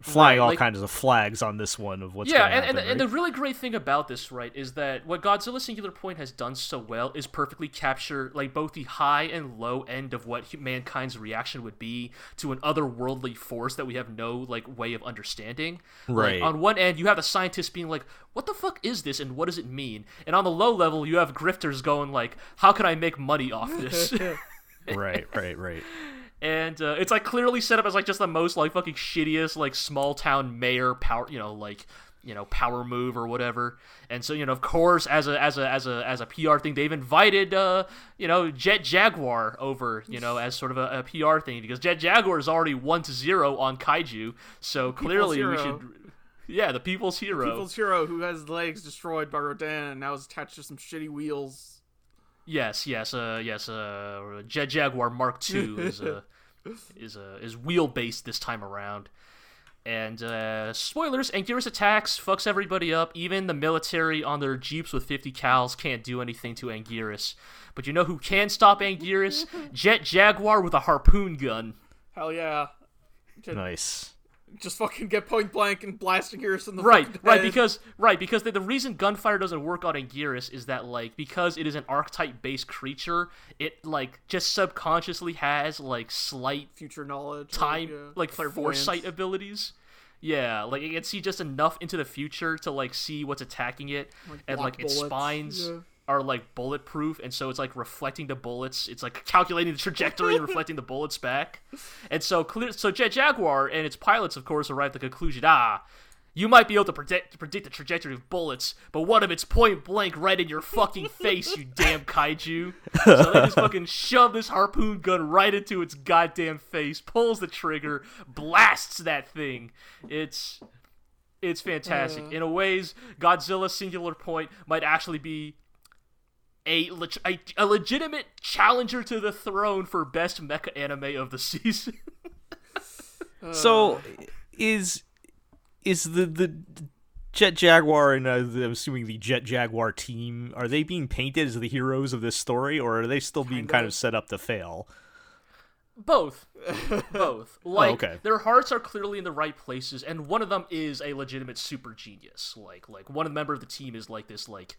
Flying right, all like- kinds of flags on this one of what's yeah, going to and, happen. and, and the really great thing about this, right, is that what Godzilla Singular Point has done so well is perfectly capture like both the high and low end of what mankind's reaction would be to an otherworldly force that we have no like way of understanding. Like, Right. on one end, you have the scientists being like, "What the fuck is this, and what does it mean?" And on the low level, you have grifters going like, "How can I make money off this?" right, right, right. and uh, it's like clearly set up as like just the most like fucking shittiest like small town mayor power you know like you know power move or whatever. And so you know of course as a as a as a as a pr thing they've invited uh you know jet jaguar over you know as sort of a, a pr thing because jet jaguar is already one to zero on kaiju. So clearly we should yeah the people's hero. People's hero who has legs destroyed by Rodan and now is attached to some shitty wheels. Yes, yes, uh, yes. Uh, Jet Jaguar Mark II is uh, is uh, is wheel based this time around. And uh, spoilers: Anguirus attacks, fucks everybody up. Even the military on their jeeps with 50 cals can't do anything to Anguirus. But you know who can stop Anguirus? Jet Jaguar with a harpoon gun. Hell yeah. Nice. Just fucking get point blank and blasting Anguirus in the Right, right, because right because the, the reason gunfire doesn't work on Anguirus is that like because it is an archetype based creature, it like just subconsciously has like slight future knowledge, time yeah, like foresight abilities. Yeah, like it can see just enough into the future to like see what's attacking it, and block like its bullets, spines yeah. Are like bulletproof, and so it's like reflecting the bullets. It's like calculating the trajectory and reflecting the bullets back. And so clear, so Jet Jaguar and its pilots, of course, arrive at the conclusion: ah, you might be able to predict predict the trajectory of bullets, but what if it's point blank right in your fucking face, you damn kaiju? So they just fucking shove this harpoon gun right into its goddamn face, pulls the trigger, blasts that thing. It's it's fantastic. In a ways, Godzilla Singular Point might actually be a, a, a legitimate challenger to the throne for best mecha anime of the season. So, is is the the Jet Jaguar and uh, the, I'm assuming the Jet Jaguar team are they being painted as the heroes of this story, or are they still being kind of set up to fail? Both. Both. Like okay. their hearts are clearly in the right places and one of them is a legitimate super genius. Like like one member of the team is like this like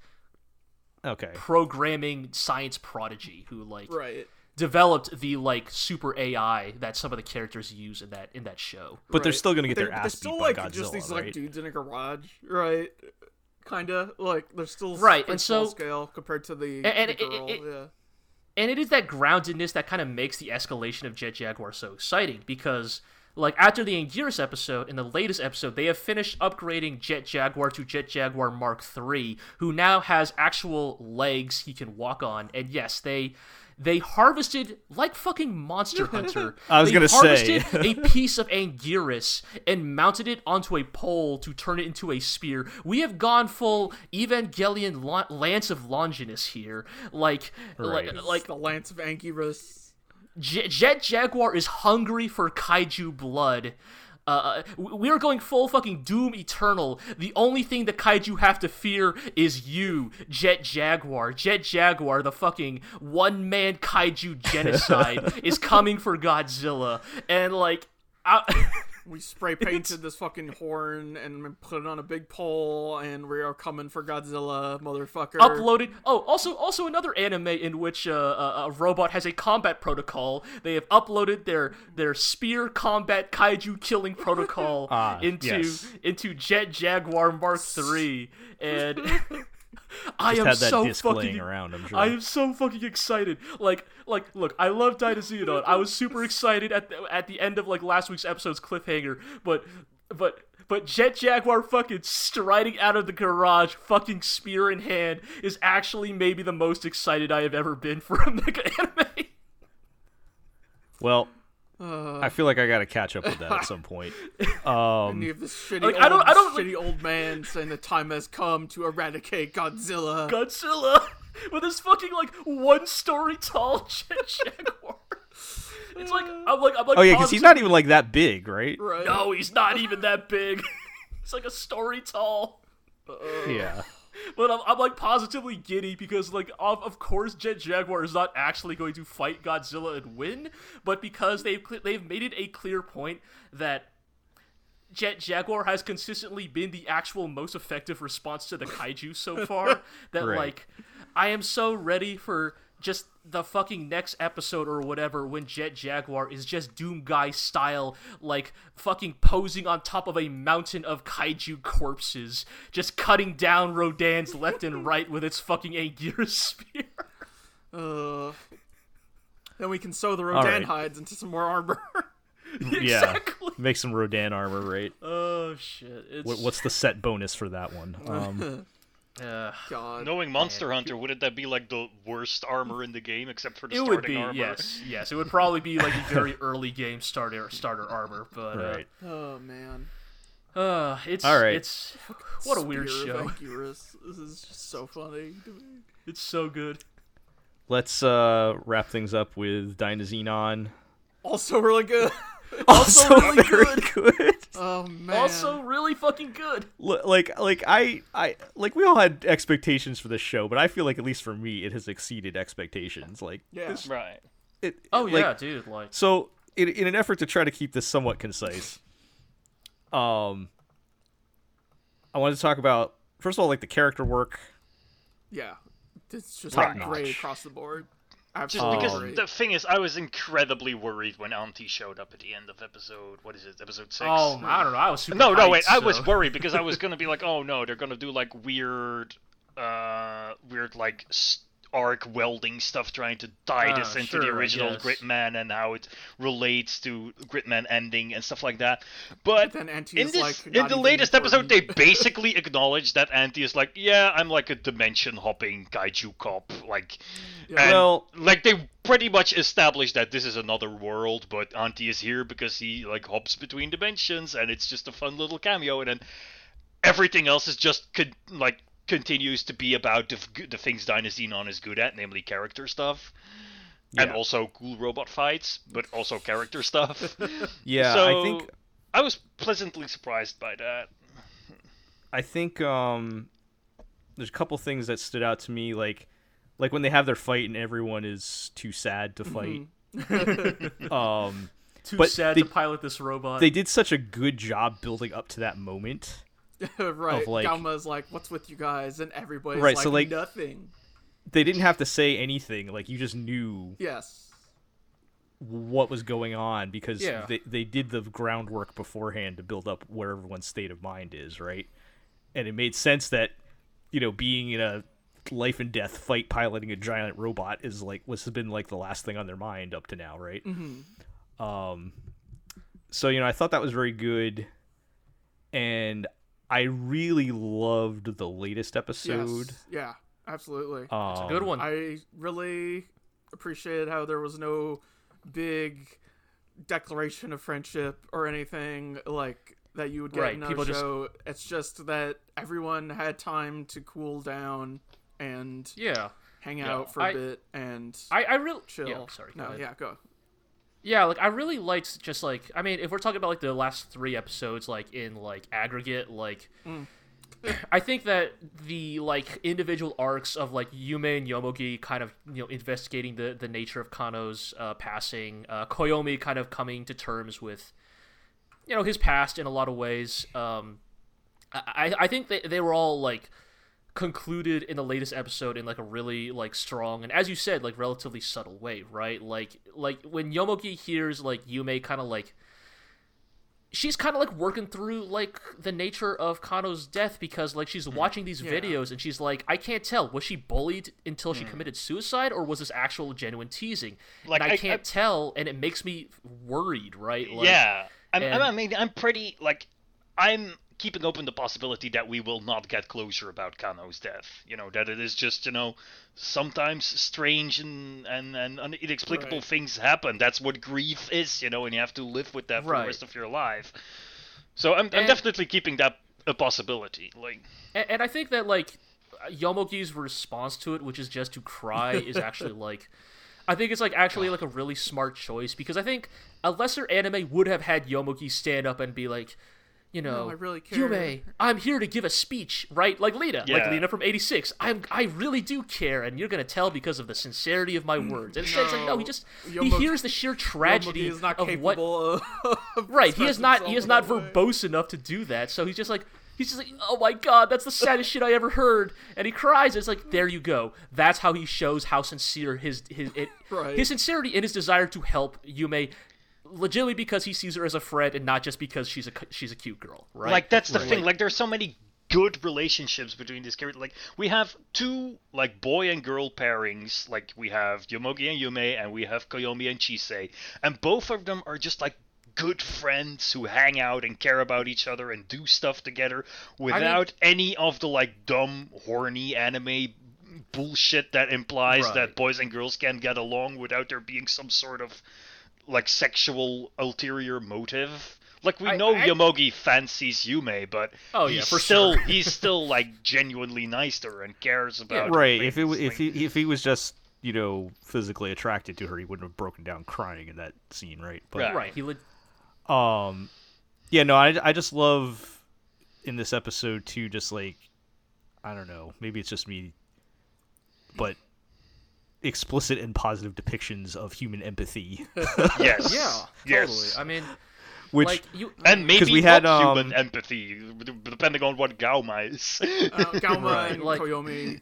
Okay. programming science prodigy who like Right. developed the like super AI that some of the characters use in that in that show. But they're still gonna get They're- their they're ass still beat like by Godzilla, just these right? like dudes in a garage, right? Kinda like they're still Right, pretty and so- scale compared to the, and the it- it- girl. it- yeah. and it is that groundedness that kind of makes the escalation of Jet Jaguar so exciting because like after the Anguirus episode in the latest episode they have finished upgrading Jet Jaguar to Jet Jaguar Mark III who now has actual legs he can walk on and yes they they harvested like fucking Monster Hunter. I was they gonna say. a piece of Anguirus and mounted it onto a pole to turn it into a spear. We have gone full Evangelion Lan- Lance of Longinus here. Like, Right. like, like the Lance of Anguirus. Jet, Jet Jaguar is hungry for kaiju blood. Uh, we are going full fucking Doom Eternal. The only thing the kaiju have to fear is you, Jet Jaguar. Jet Jaguar, the fucking one man kaiju genocide, is coming for Godzilla. And, like, I, We spray painted this fucking horn and put it on a big pole, and we are coming for Godzilla, motherfucker. uploaded. Oh, also, also another anime in which uh, a, a robot has a combat protocol. They have uploaded their their spear combat kaiju killing protocol Ah, into yes. into Jet Jaguar Mark Three, and I am so fucking. around, I'm sure. I am so fucking excited. Like, like, look, I love Dinosaur. I was super excited at the, at the end of like last week's episode's cliffhanger, but, but. But Jet Jaguar fucking striding out of the garage, fucking spear in hand, is actually maybe the most excited I have ever been for a mecha anime. Well, Uh, I feel like I gotta catch up with that at some point. Um, and you have this shitty, Like, old, I don't- I don't- shitty old man saying the time has come to eradicate Godzilla. Godzilla with his fucking like one story tall Jet Jaguar. It's like I'm like I'm like oh yeah, because he's not even like that big, right? right? No, he's not even that big. he's like a story tall. Yeah. But I'm, I'm like positively giddy because like of, of course Jet Jaguar is not actually going to fight Godzilla and win, but because they've they've made it a clear point that Jet Jaguar has consistently been the actual most effective response to the kaiju so far that Right. like I am so ready for just the fucking next episode or whatever when Jet Jaguar is just Doom Guy style like fucking posing on top of a mountain of kaiju corpses just cutting down Rodans left and right with its fucking Anguirus spear. Uh, then we can sew the Rodan right. hides into some more armor. exactly. Yeah. Make some Rodan armor, right? Oh shit. It's What, what's the set bonus for that one? Um, uh, God. Knowing Monster Hunter, wouldn't that be like the worst armor in the game except for the it starting would be armor? yes, yes. It would probably be like a very early game starter starter armor, but uh. Oh man. Uh, it's All right. It's what a weird show. This is just so funny. It's so good. Let's uh, wrap things up with Dynazenon. Also really good. Also really very good. good. Oh man. Also really fucking good. L- like like I I like we all had expectations for this show, but I feel like at least for me it has exceeded expectations. Like yeah. Right. it. Oh like, yeah, dude. Like So in in an effort to try to keep this somewhat concise, um, I wanted to talk about first of all like the character work. Yeah. It's just Top like great notch. across the board. Just because great. the thing is, I was incredibly worried when Anti showed up at the end of episode. What is it? Episode six. oh, I don't know. I was super. no, no, hyped, wait. I was worried because I was gonna be like, oh no, they're gonna do like weird, uh, weird like s- arc welding stuff, trying to tie Ah, this into the sure, I original guess. Gridman and how it relates to Gridman ending and stuff like that. But then Anti in is this, like, in the even latest episode, they basically acknowledge that Anti is like, yeah, I'm like a dimension hopping kaiju cop, like. Yeah. And, Well- like they pretty much established that this is another world, but Anti is here because he like hops between dimensions, and it's just a fun little cameo. And then everything else is just con- like continues to be about the, f- the things Dynazenon is good at, namely character stuff, and also cool robot fights, but also character stuff. Yeah, so I think I was pleasantly surprised by that. I think um, there's a couple things that stood out to me, like like when they have their fight and everyone is too sad to fight. um, Too But sad they- to pilot this robot. they did such a good job building up to that moment. right. of, like- Gauma's like, "What's with you guys?" And everybody's Right, like, so, like- "Nothing." They didn't have to say anything; like you just knew Yes. what was going on because Yeah. they they did the groundwork beforehand to build up where everyone's state of mind is, right? And it made sense that you know being in a life and death fight piloting a giant robot is like what's been like the last thing on their mind up to now, right? Mm-hmm. Um, so you know I thought that was very good, and I really loved the latest episode. Yes. Yeah, absolutely. Um, it's a Good one. I really appreciated how there was no big declaration of friendship or anything like that you would get Right, in a people just- show. It's just that everyone had time to cool down and yeah. hang out for a I- bit and I, I really chill. Yeah, sorry. No, ahead. yeah, go. Yeah, like I really liked just like I mean, if we're talking about like the last three episodes, like in like aggregate, like I think that the like individual arcs of like Yume and Yomogi kind of you know investigating the the nature of Kano's uh, passing, uh, Koyomi kind of coming to terms with you know his past in a lot of ways. Um, I I think they they were all like concluded in the latest episode in like a really like strong and as you said like relatively subtle way right? Like like when yomogi hears like yume kind of like she's kind of like working through like the nature of kano's death because like she's mm. watching these videos and she's like i can't tell. Was she bullied until she mm. committed suicide or was this actual genuine teasing? Like, i, I- can't I- tell and it makes me worried right? Like, yeah, I'm, and- I mean, I'm pretty like I'm keeping open the possibility that we will not get closure about Kano's death. You know, that it is just you know sometimes strange and and and inexplicable Right. things happen. That's what grief is, you know, and you have to live with that for Right. the rest of your life. So I'm I'm definitely keeping that a possibility. Like, and, and I think that like Yomogi's response to it, which is just to cry, is actually like, I think it's like actually like a really smart choice because I think a lesser anime would have had Yomogi stand up and be like, you know, I really care." Yume, I'm here to give a speech, right? Like Lena, like Yeah. Lena from '86. I'm, I really do care, and you're gonna tell because of the sincerity of my mm. words. And instead, it's like, no, he No. just he hears the sheer tragedy is not of what of right he is not he is not that way. verbose enough to do that so he's just like he's just like oh my god that's the saddest shit i ever heard and he cries it's like there you go that's how he shows how sincere his his it, Right. his sincerity and his desire to help yume legitimately because he sees her as a friend and not just because she's a she's a cute girl right like that's the Right. thing. Like, there's so many good relationships between these characters. Like, we have two like boy and girl pairings. Like, we have Yomogi and Yume, and we have Koyomi and Chise, and both of them are just like good friends who hang out and care about each other and do stuff together without any of the like dumb horny anime bullshit that implies Right. that boys and girls can get along without there being some sort of like sexual ulterior motive. Like we I- know I- Yomogi fancies Yume, but Oh, he's yeah, for still sure. he's still like genuinely nice to her and cares about her right if it things, w- if he if he was just you know physically attracted to her he wouldn't have broken down crying in that scene right but Right. right he le- um yeah no I, I just love in this episode too just like i don't know maybe it's just me but explicit and positive depictions of human empathy yes, yeah yes. totally i mean which like you and maybe 'Cause we had, not human um, empathy, depending on what Gauma is. uh, Gauma Right, and like- Koyomi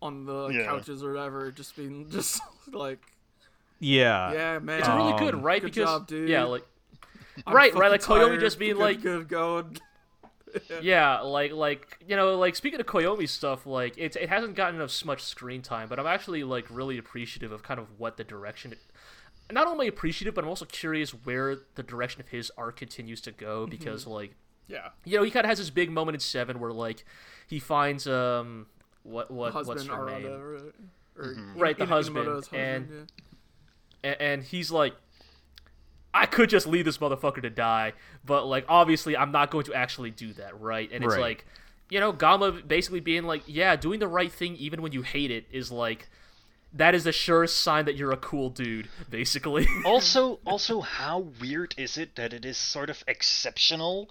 on the Yeah. couches or whatever, just being just like, yeah yeah, man, it's really good Um, right good because job, dude. yeah like I'm right, right, like fucking Koyomi just being good, like- good going. Yeah, like like you know, like speaking of Koyomi stuff, like it it hasn't gotten enough much screen time, but I'm actually like really appreciative of kind of what the direction. It, Not only appreciative, but I'm also curious where the direction of his arc continues to Mm-hmm. go because like Yeah, you know he kind of has this big moment in seven where like he finds um what what husband what's her Arada, name right? Or Right, the Ina- husband, Inamoto's and- yeah. and, and he's like I could just leave this motherfucker to die, but like obviously I'm not going to actually do that, right? And it's Right. like you know, Gauma basically being like, yeah, doing the right thing even when you hate it is like that is the surest sign that you're a cool dude, basically. also, also, how weird is it that it is sort of exceptional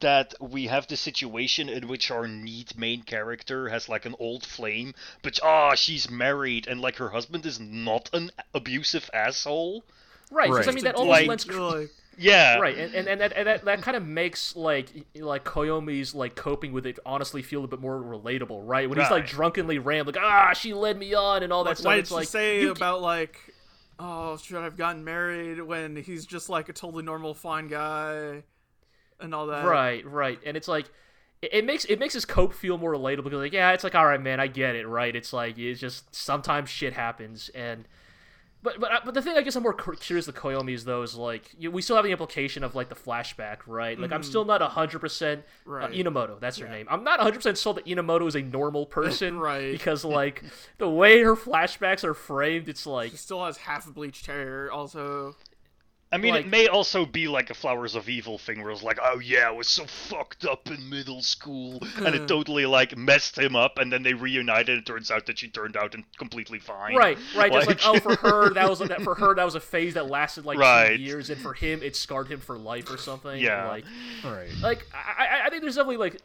that we have the situation in which our neat main character has like an old flame, but ah, she's married and like her husband is not an abusive asshole. Right. 'cause I Right. mean that Like- almost lends You're like, Yeah, right and, and, and that, and that, that kind of makes like like koyomi's like coping with it honestly feel a bit more relatable right when he's like drunkenly ram like ah she led me on and all that like stuff what did it's she like say you ca- about like, oh, should I've gotten married when he's just like a totally normal, fine guy, and all that. Right, right, and it's like it, it makes it makes his cope feel more relatable because like yeah, it's like all right, man, I get it, right? It's like it's just sometimes shit happens, and but but uh, but the thing I guess I'm more curious the Koyomi is though is like you, we still have the implication of like the flashback, right? Like I'm mm-hmm. still not hundred percent uh, Right. Inamoto. That's her name. I'm not hundred percent sold that Inamoto is a normal person, Right. Because like the way her flashbacks are framed, it's like she still has half bleached hair. Also, I mean, Like- it may also be like a Flowers of Evil thing where it's like, oh yeah, I was so fucked up in middle school, and it totally like messed him up, and then they reunited. It turns out that she turned out and completely fine. Right, right. Just like, oh, for her that was that for her that was a phase that lasted like Right. two years, and for him it scarred him for life or something. Yeah. Like, All right. like I, I- I think there's definitely like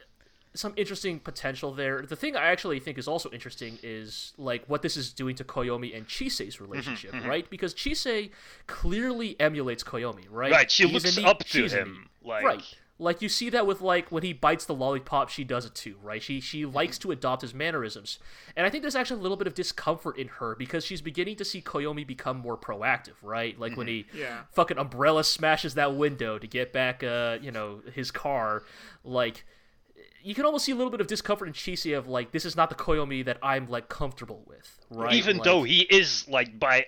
some interesting potential there. The thing I actually think is also interesting is like what this is doing to Koyomi and Chise's mm-hmm, relationship, mm-hmm. right? Because Chise clearly emulates Koyomi, right? Right, she He's a looks up to she's him, like- right. Like you see that with like when he bites the lollipop, she does it too, right? She she mm-hmm. likes to adopt his mannerisms, and I think there's actually a little bit of discomfort in her because she's beginning to see Koyomi become more proactive, right? Like when he Yeah. fucking umbrella smashes that window to get back, uh, you know, his car, like you can almost see a little bit of discomfort in Chise of like this is not the Koyomi that I'm like comfortable with, right? Even Like- though he is like by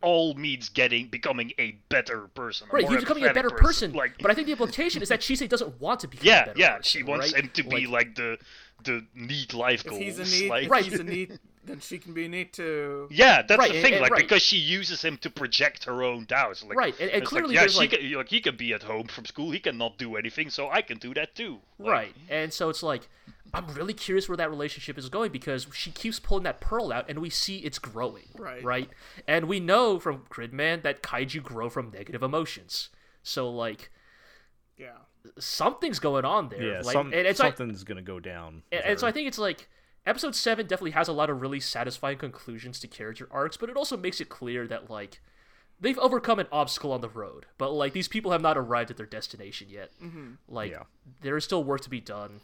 all means getting becoming a better person. Right, he's becoming a better person, Like, but I think the implication is that Chise doesn't want to be. yeah, a better yeah, person, she wants right? him to be like the the neat life if goals. he's a neat, like, Right. he's a neat, then she can be neat too. Yeah, that's Right, the thing. and- like right. because she uses him to project her own doubts. Like, Right, and- and clearly like, yeah, she like- can, like he can be at home from school. He cannot do anything, so I can do that too. Like, Right. And so it's like I'm really curious where that relationship is going because she keeps pulling that pearl out and we see it's growing. Right. Right? And we know from Gridman that kaiju grow from negative emotions. So like Yeah. something's going on there. Yeah, like, some, and it's like something's gonna go down. and, and so. I think it's like episode seven definitely has a lot of really satisfying conclusions to character arcs, but it also makes it clear that like they've overcome an obstacle on the road, but like these people have not arrived at their destination yet. Mm-hmm. Like Yeah. there is still work to be done.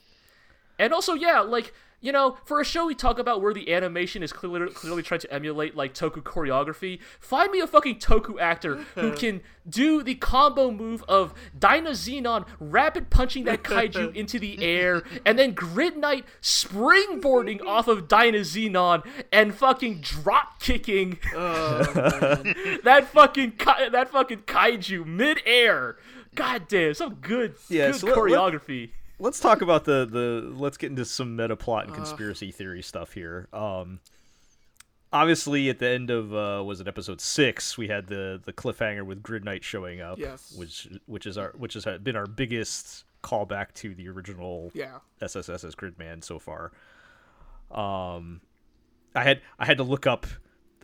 And also, yeah, like you know, for a show we talk about where the animation is clearly clearly trying to emulate like Toku choreography, find me a fucking Toku actor who can do the combo move of Dynazenon rapid punching that kaiju into the air, and then Grid Knight springboarding off of Dynazenon and fucking drop kicking that fucking ki- that fucking kaiju mid air. God damn, some good, Yeah, good so let- let- choreography. Let's talk about the the let's get into some meta plot and conspiracy theory stuff here um obviously at the end of uh was it episode six we had the the cliffhanger with grid knight showing up Yes. which which is our which has been our biggest callback to the original Yeah. SSS's Gridman so far. Um, I had I had to look up,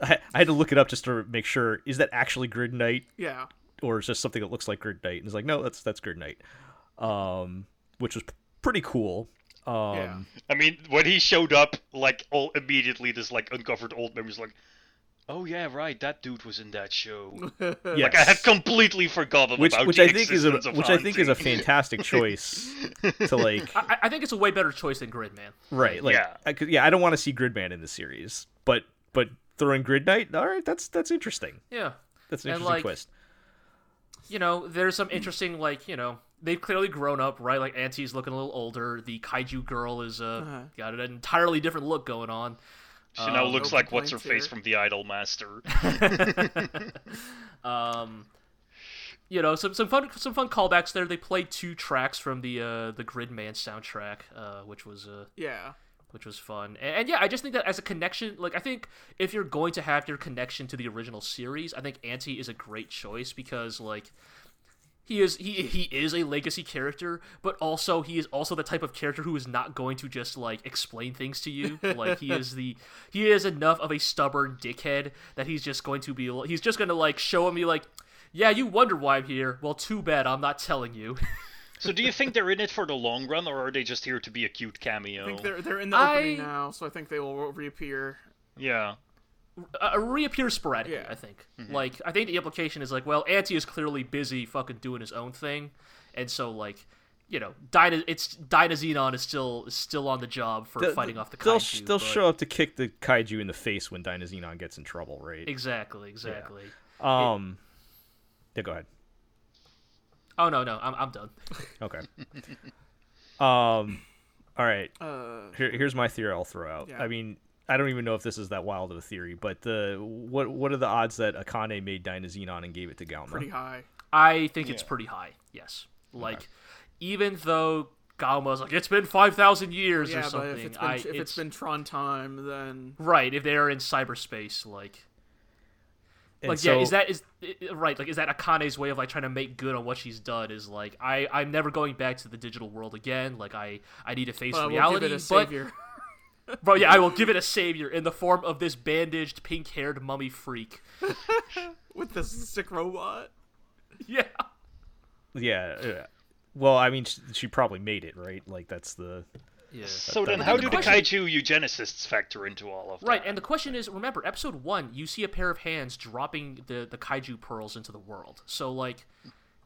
I I had to look it up just to make sure is that actually Grid Knight Yeah. or is just something that looks like Grid Knight? And it's like no, that's that's Grid Knight, um, which was pretty cool. Um, Yeah. I mean, when he showed up, like all immediately, this like uncovered old memories, like, oh yeah, right, that dude was in that show. yes. Like I had completely forgotten which about which the I think is a existence of which I think is a fantastic choice to like I, I think it's a way better choice than Gridman. right like Yeah. I yeah I don't want to see Gridman in the series but but throwing Grid Knight all right that's that's interesting Yeah. that's an And, interesting like, twist You know, there's some interesting like, you know, they've clearly grown up, right? Like Anti's looking a little older. The kaiju girl is uh Uh-huh. got an entirely different look going on. She now Um, looks no like what's her complaints face from the Idol Master. Um you know, some some fun some fun callbacks there. They played two tracks from the uh the Gridman soundtrack, uh, which was uh Yeah. which was fun. And, and yeah, I just think that as a connection, like I think if you're going to have your connection to the original series, I think Anti is a great choice because like he is he he is a legacy character, but also he is also the type of character who is not going to just like explain things to you. like he is the he is enough of a stubborn dickhead that he's just going to be he's just going to like show him me like yeah, you wonder why I'm here. Well, too bad I'm not telling you. so do you think they're in it for the long run, or are they just here to be a cute cameo? I think they're they're in the I- opening now, so I think they will reappear. Yeah. Uh, reappears sporadically. Yeah. I think. Like, I think the implication is like, well, Anti is clearly busy fucking doing his own thing, and so like, you know, Dyna, it's Dynazenon is still is still on the job for They'll- fighting off the they'll kaiju. they'll but- show up to kick the kaiju in the face when Dynazenon gets in trouble right Exactly, exactly. Um, yeah, go ahead. Oh no, no, I'm I'm done. Okay. um, all right. Uh, Here, here's my theory. I'll throw out. Yeah. I mean, I don't even know if this is that wild of a theory, but the what what are the odds that Akane made Dynazenon and gave it to Gauma? pretty high. I think it's pretty high. Yes, like even though Gauma's like it's been five thousand years or Yeah, but something. if it's been I, if it's been Tron time, then right if they are in cyberspace, like And like yeah, is that is i- i- right? Like is that Akane's way of like trying to make good on what she's done? Is like I I'm never going back to the digital world again. Like I I need to face uh, we'll reality. give it a but savior. Bro, yeah, I will give it a savior in the form of this bandaged pink haired mummy freak. with this sick robot. Yeah. Yeah. yeah. Well, I mean, she, she probably made it, right? Like that's the Yeah. So that- then, how do the question- kaiju eugenicists factor into all of that? Right, and the question is, remember, episode one, you see a pair of hands dropping the the kaiju pearls into the world. So like,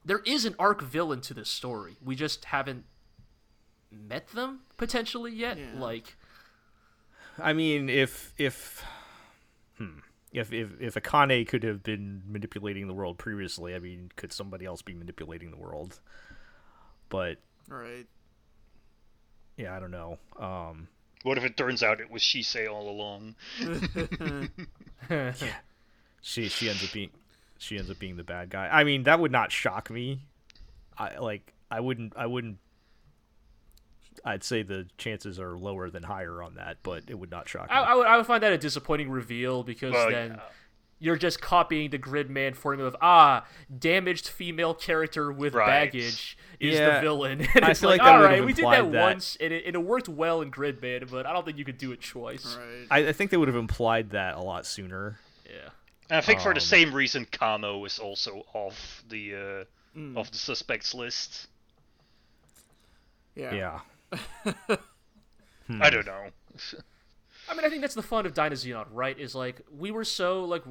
there is an arc villain to this story. We just haven't met them potentially yet. Yeah. Like, I mean, if if hmm, if if if Akane could have been manipulating the world previously, I mean, could somebody else be manipulating the world? But Right. yeah, I don't know. Um, What if it turns out it was Chise all along? yeah. she she ends up being she ends up being the bad guy. I mean, that would not shock me. I like I wouldn't I wouldn't. I'd say the chances are lower than higher on that, but it would not shock me. I, I would I would find that a disappointing reveal because Well, then. yeah. You're just copying the Gridman formula of ah, damaged female character with Right. baggage is Yeah, the villain. And I it's feel like, like that all we did that, that- once, and it, and it worked well in Gridman, but I don't think you could do it twice. Right. I, I think they would have implied that a lot sooner. Yeah. And I think for the Um, same reason, Kano is also off the uh, off the suspects list. yeah. Yeah. Hmm. I don't know. I mean, I think that's the fun of Dynazenon, right? Is like we were so like,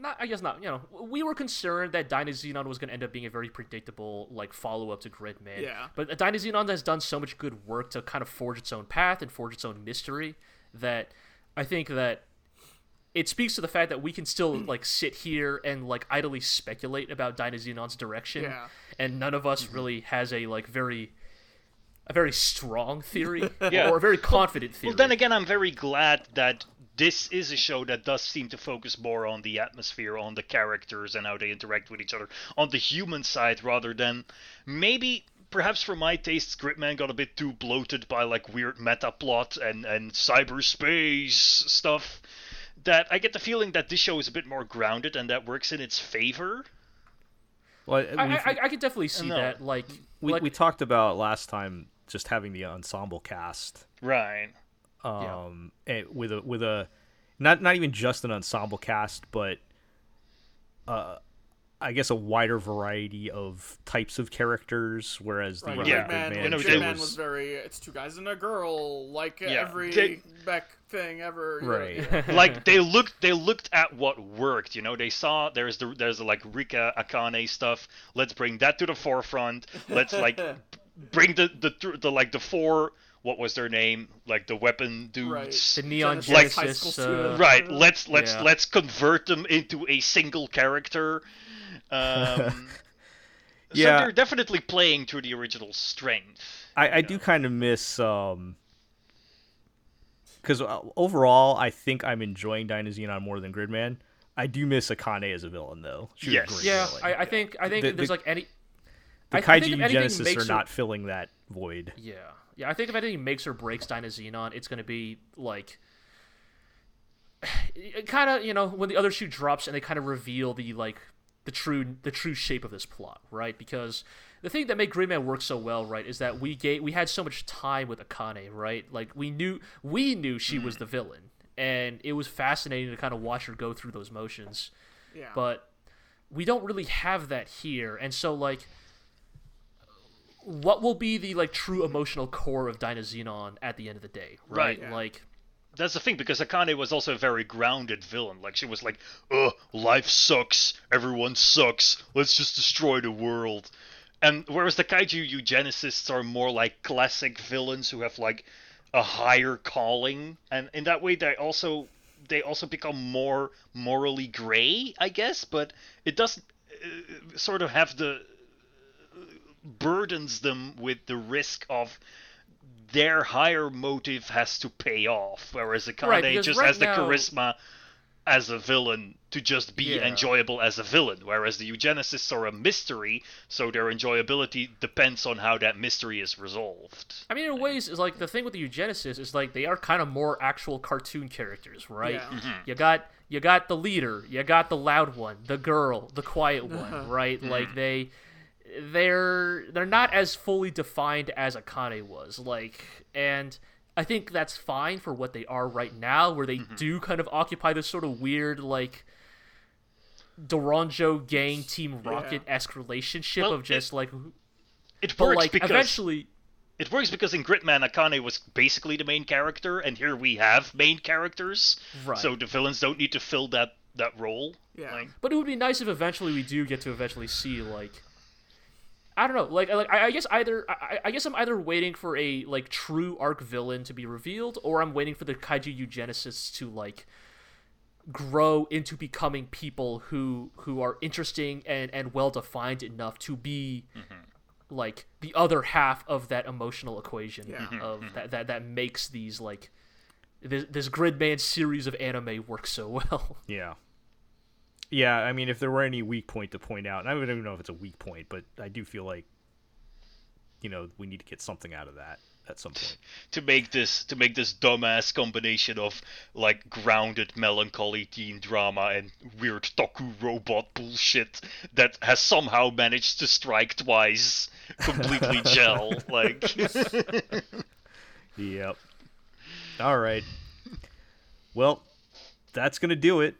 not I guess not. You know, we were concerned that Dynazenon was going to end up being a very predictable like follow up to Gridman. Yeah. But Dynazenon has done so much good work to kind of forge its own path and forge its own mystery that I think that it speaks to the fact that we can still like sit here and like idly speculate about Dynazenon's direction, Yeah. and none of us mm-hmm. really has a like very a very strong theory Yeah. or a very confident theory. Well, then again, I'm very glad that this is a show that does seem to focus more on the atmosphere, on the characters, and how they interact with each other, on the human side, rather than maybe. Perhaps for my tastes, Gridman got a bit too bloated by like weird meta plot and and cyberspace stuff. That I get the feeling that this show is a bit more grounded and that works in its favor. Well, I, we've- I, I could definitely see No. that. Like, we, like we talked about last time just having the ensemble cast Right. um and with a with a not not even just an ensemble cast but uh I guess a wider variety of types of characters whereas the Right. Yeah. Gridman, Gridman You know, show they was- was very. It's two guys and a girl, like Yeah, every they- Beck thing ever. you know, Right. yeah. like they looked they looked at what worked you know they saw there's the there's the like rika akane stuff let's bring that to the forefront let's like b- bring the the th- the like the four what was their name like the weapon dudes Right. the Neon Genesis Like- high Genesis. school uh, right let's let's Yeah. let's convert them into a single character um Yeah. so they're definitely playing to the original strength I, I do kind of miss um because overall I think I'm enjoying Dynazenon more than Gridman. I do miss Akane as a villain though. She Yes. yeah, villain. I, I think I think The- there's the- like any. The I- I think Kaiju if Genesis makes are her- not filling that void. Yeah, yeah. I think if anything makes or breaks Dynazenon, it's going to be like. Kind of, you know, when the other shoe drops and they kind of reveal the like the true the true shape of this plot, right? Because the thing that made Gridman work so well, right, is that we gave we had so much time with Akane, right? Like we knew we knew she was mm. the villain, and it was fascinating to kind of watch her go through those motions. Yeah. But we don't really have that here, and so like. What will be the like true emotional core of Dynazenon at the end of the day, right? Right. Yeah. Like, That's the thing because Akane was also a very grounded villain. Like she was like, "Ugh, life sucks. Everyone sucks. Let's just destroy the world." And whereas the kaiju eugenicists are more like classic villains who have like a higher calling, and in that way they also they also become more morally gray, I guess. But it doesn't uh, sort of have the burdens them with the risk of their higher motive has to pay off, whereas Akane Right, just right has the now- charisma as a villain to just be Yeah. enjoyable as a villain, whereas the eugenicists are a mystery, so their enjoyability depends on how that mystery is resolved. I mean, in ways, is like the thing with the eugenicists is like they are kind of more actual cartoon characters, right? Yeah. Mm-hmm. You got you got the leader, you got the loud one, the girl, the quiet Uh-huh. one, right? Mm-hmm. Like they they're they're not as fully defined as Akane was, like, and I think that's fine for what they are right now, where they Mm-hmm. do kind of occupy this sort of weird like. Doronjo gang Team Rocket esque relationship Well, of just like, It but works like because eventually, it works because in Gridman Akane was basically the main character, and here we have main characters, Right. so the villains don't need to fill that that role. Yeah. Like, But it would be nice if eventually we do get to eventually see like I don't know, like like I, I guess either I, I guess I'm either waiting for a like true arc villain to be revealed, or I'm waiting for the kaiju eugenicists to like grow into becoming people who who are interesting and and well defined enough to be mm-hmm. like the other half of that emotional equation Yeah. Mm-hmm. of mm-hmm. that, that that makes these like this, this Gridman series of anime work so well. Yeah. Yeah, I mean, if there were any weak point to point out, and I don't even know if it's a weak point, but I do feel like, you know, we need to get something out of that at some point. to make this to make this dumbass combination of like grounded melancholy teen drama and weird toku robot bullshit that has somehow managed to strike twice completely gel like Yep. All right. Well, that's gonna do it.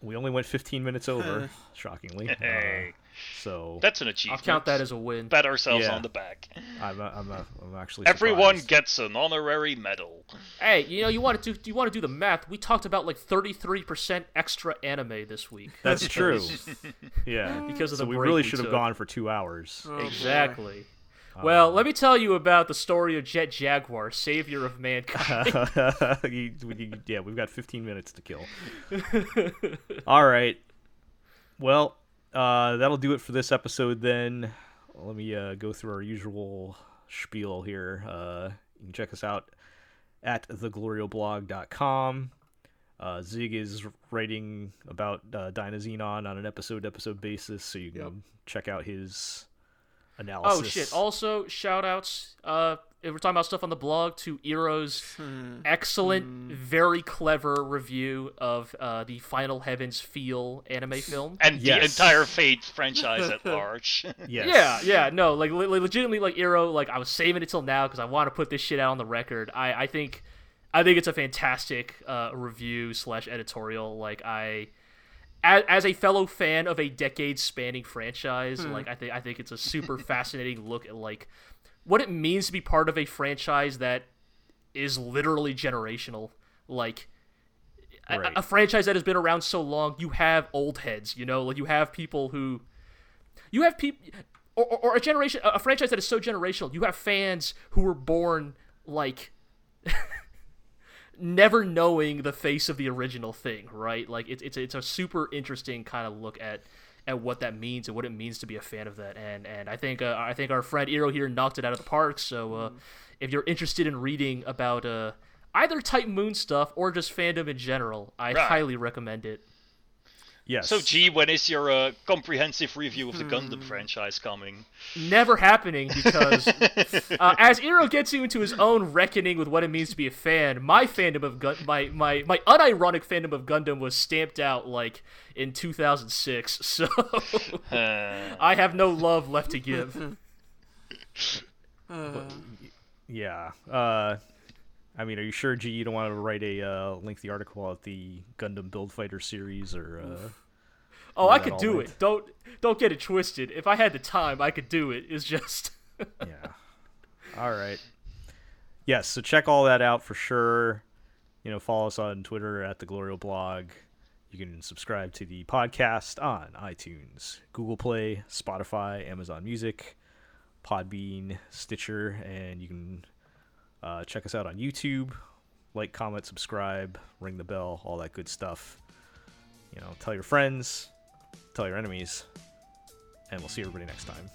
We only went 15 minutes over, shockingly. hey Uh, so that's an achievement. I'll achievement count that as a win. pat ourselves Yeah. on the back I'm, uh, I'm, uh, I'm actually everyone surprised. gets an honorary medal Hey, you know, you want to do you want to do the math? We talked about like 33% extra anime this week. That's true. yeah. Because of so the we break really we should have gone for two hours. Oh, boy. exactly. Well, let me tell you about the story of Jet Jaguar, savior of mankind. You- yeah, we've got 15 minutes to kill. All right. Well, uh, that'll do it for this episode then. Let me uh, go through our usual spiel here. Uh, you can check us out at theglorioblog.com. Uh, Zig is writing about uh, Dynazenon on an episode episode basis, so you can Yep. check out his analysis. oh shit! Also, shout outs. Uh, if we're talking about stuff on the blog to Ero's Hmm. excellent, very clever review of uh, the Final Heavens Feel anime film. and Yes. the entire Fate franchise at large Yes. Yeah, yeah, no, like le- le- legitimately, like Eero, like I was saving it till now because I want to put this shit out on the record. I, I think, I think it's a fantastic uh, review slash editorial. Like I, as, as a fellow fan of a decade-spanning franchise, hmm. like I think I think it's a super fascinating look at like what it means to be part of a franchise that is literally generational. Like a- Right. a, franchise that has been around so long, you have old heads, you know, like you have people who, you have people, or, or, or a generation, a franchise that is so generational. You have fans who were born like never knowing the face of the original thing, right? Like it's it's it's a super interesting kind of look at at what that means and what it means to be a fan of that. And and I think uh, I think our friend Eero here knocked it out of the park. So uh, if you're interested in reading about uh, either Type Moon stuff or just fandom in general, I Right. highly recommend it. Yes. so G when is your uh, comprehensive review of the Hmm. Gundam franchise coming Never happening because uh, as Iro gets into his own reckoning with what it means to be a fan, my fandom of Gun- my my my unironic fandom of Gundam was stamped out like in 2006. So Uh, I have no love left to give. Uh, Yeah. Uh, I mean, are you sure, G, you don't want to write a uh, lengthy article about the Gundam Build Fighter series or? Uh... Oh, I could do it. Don't don't get it twisted. If I had the time, I could do it. It's just yeah. All right. Yes. So check all that out for sure. You know, follow us on Twitter at the Glorio Blog. You can subscribe to the podcast on iTunes, Google Play, Spotify, Amazon Music, Podbean, Stitcher, and you can uh, check us out on YouTube. like, comment, subscribe, ring the bell, all that good stuff. You know, tell your friends, tell your enemies, and we'll see everybody next time.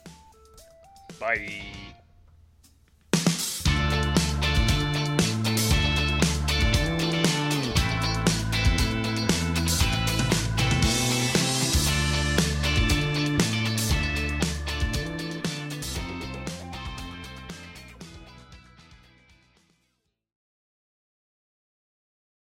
Bye.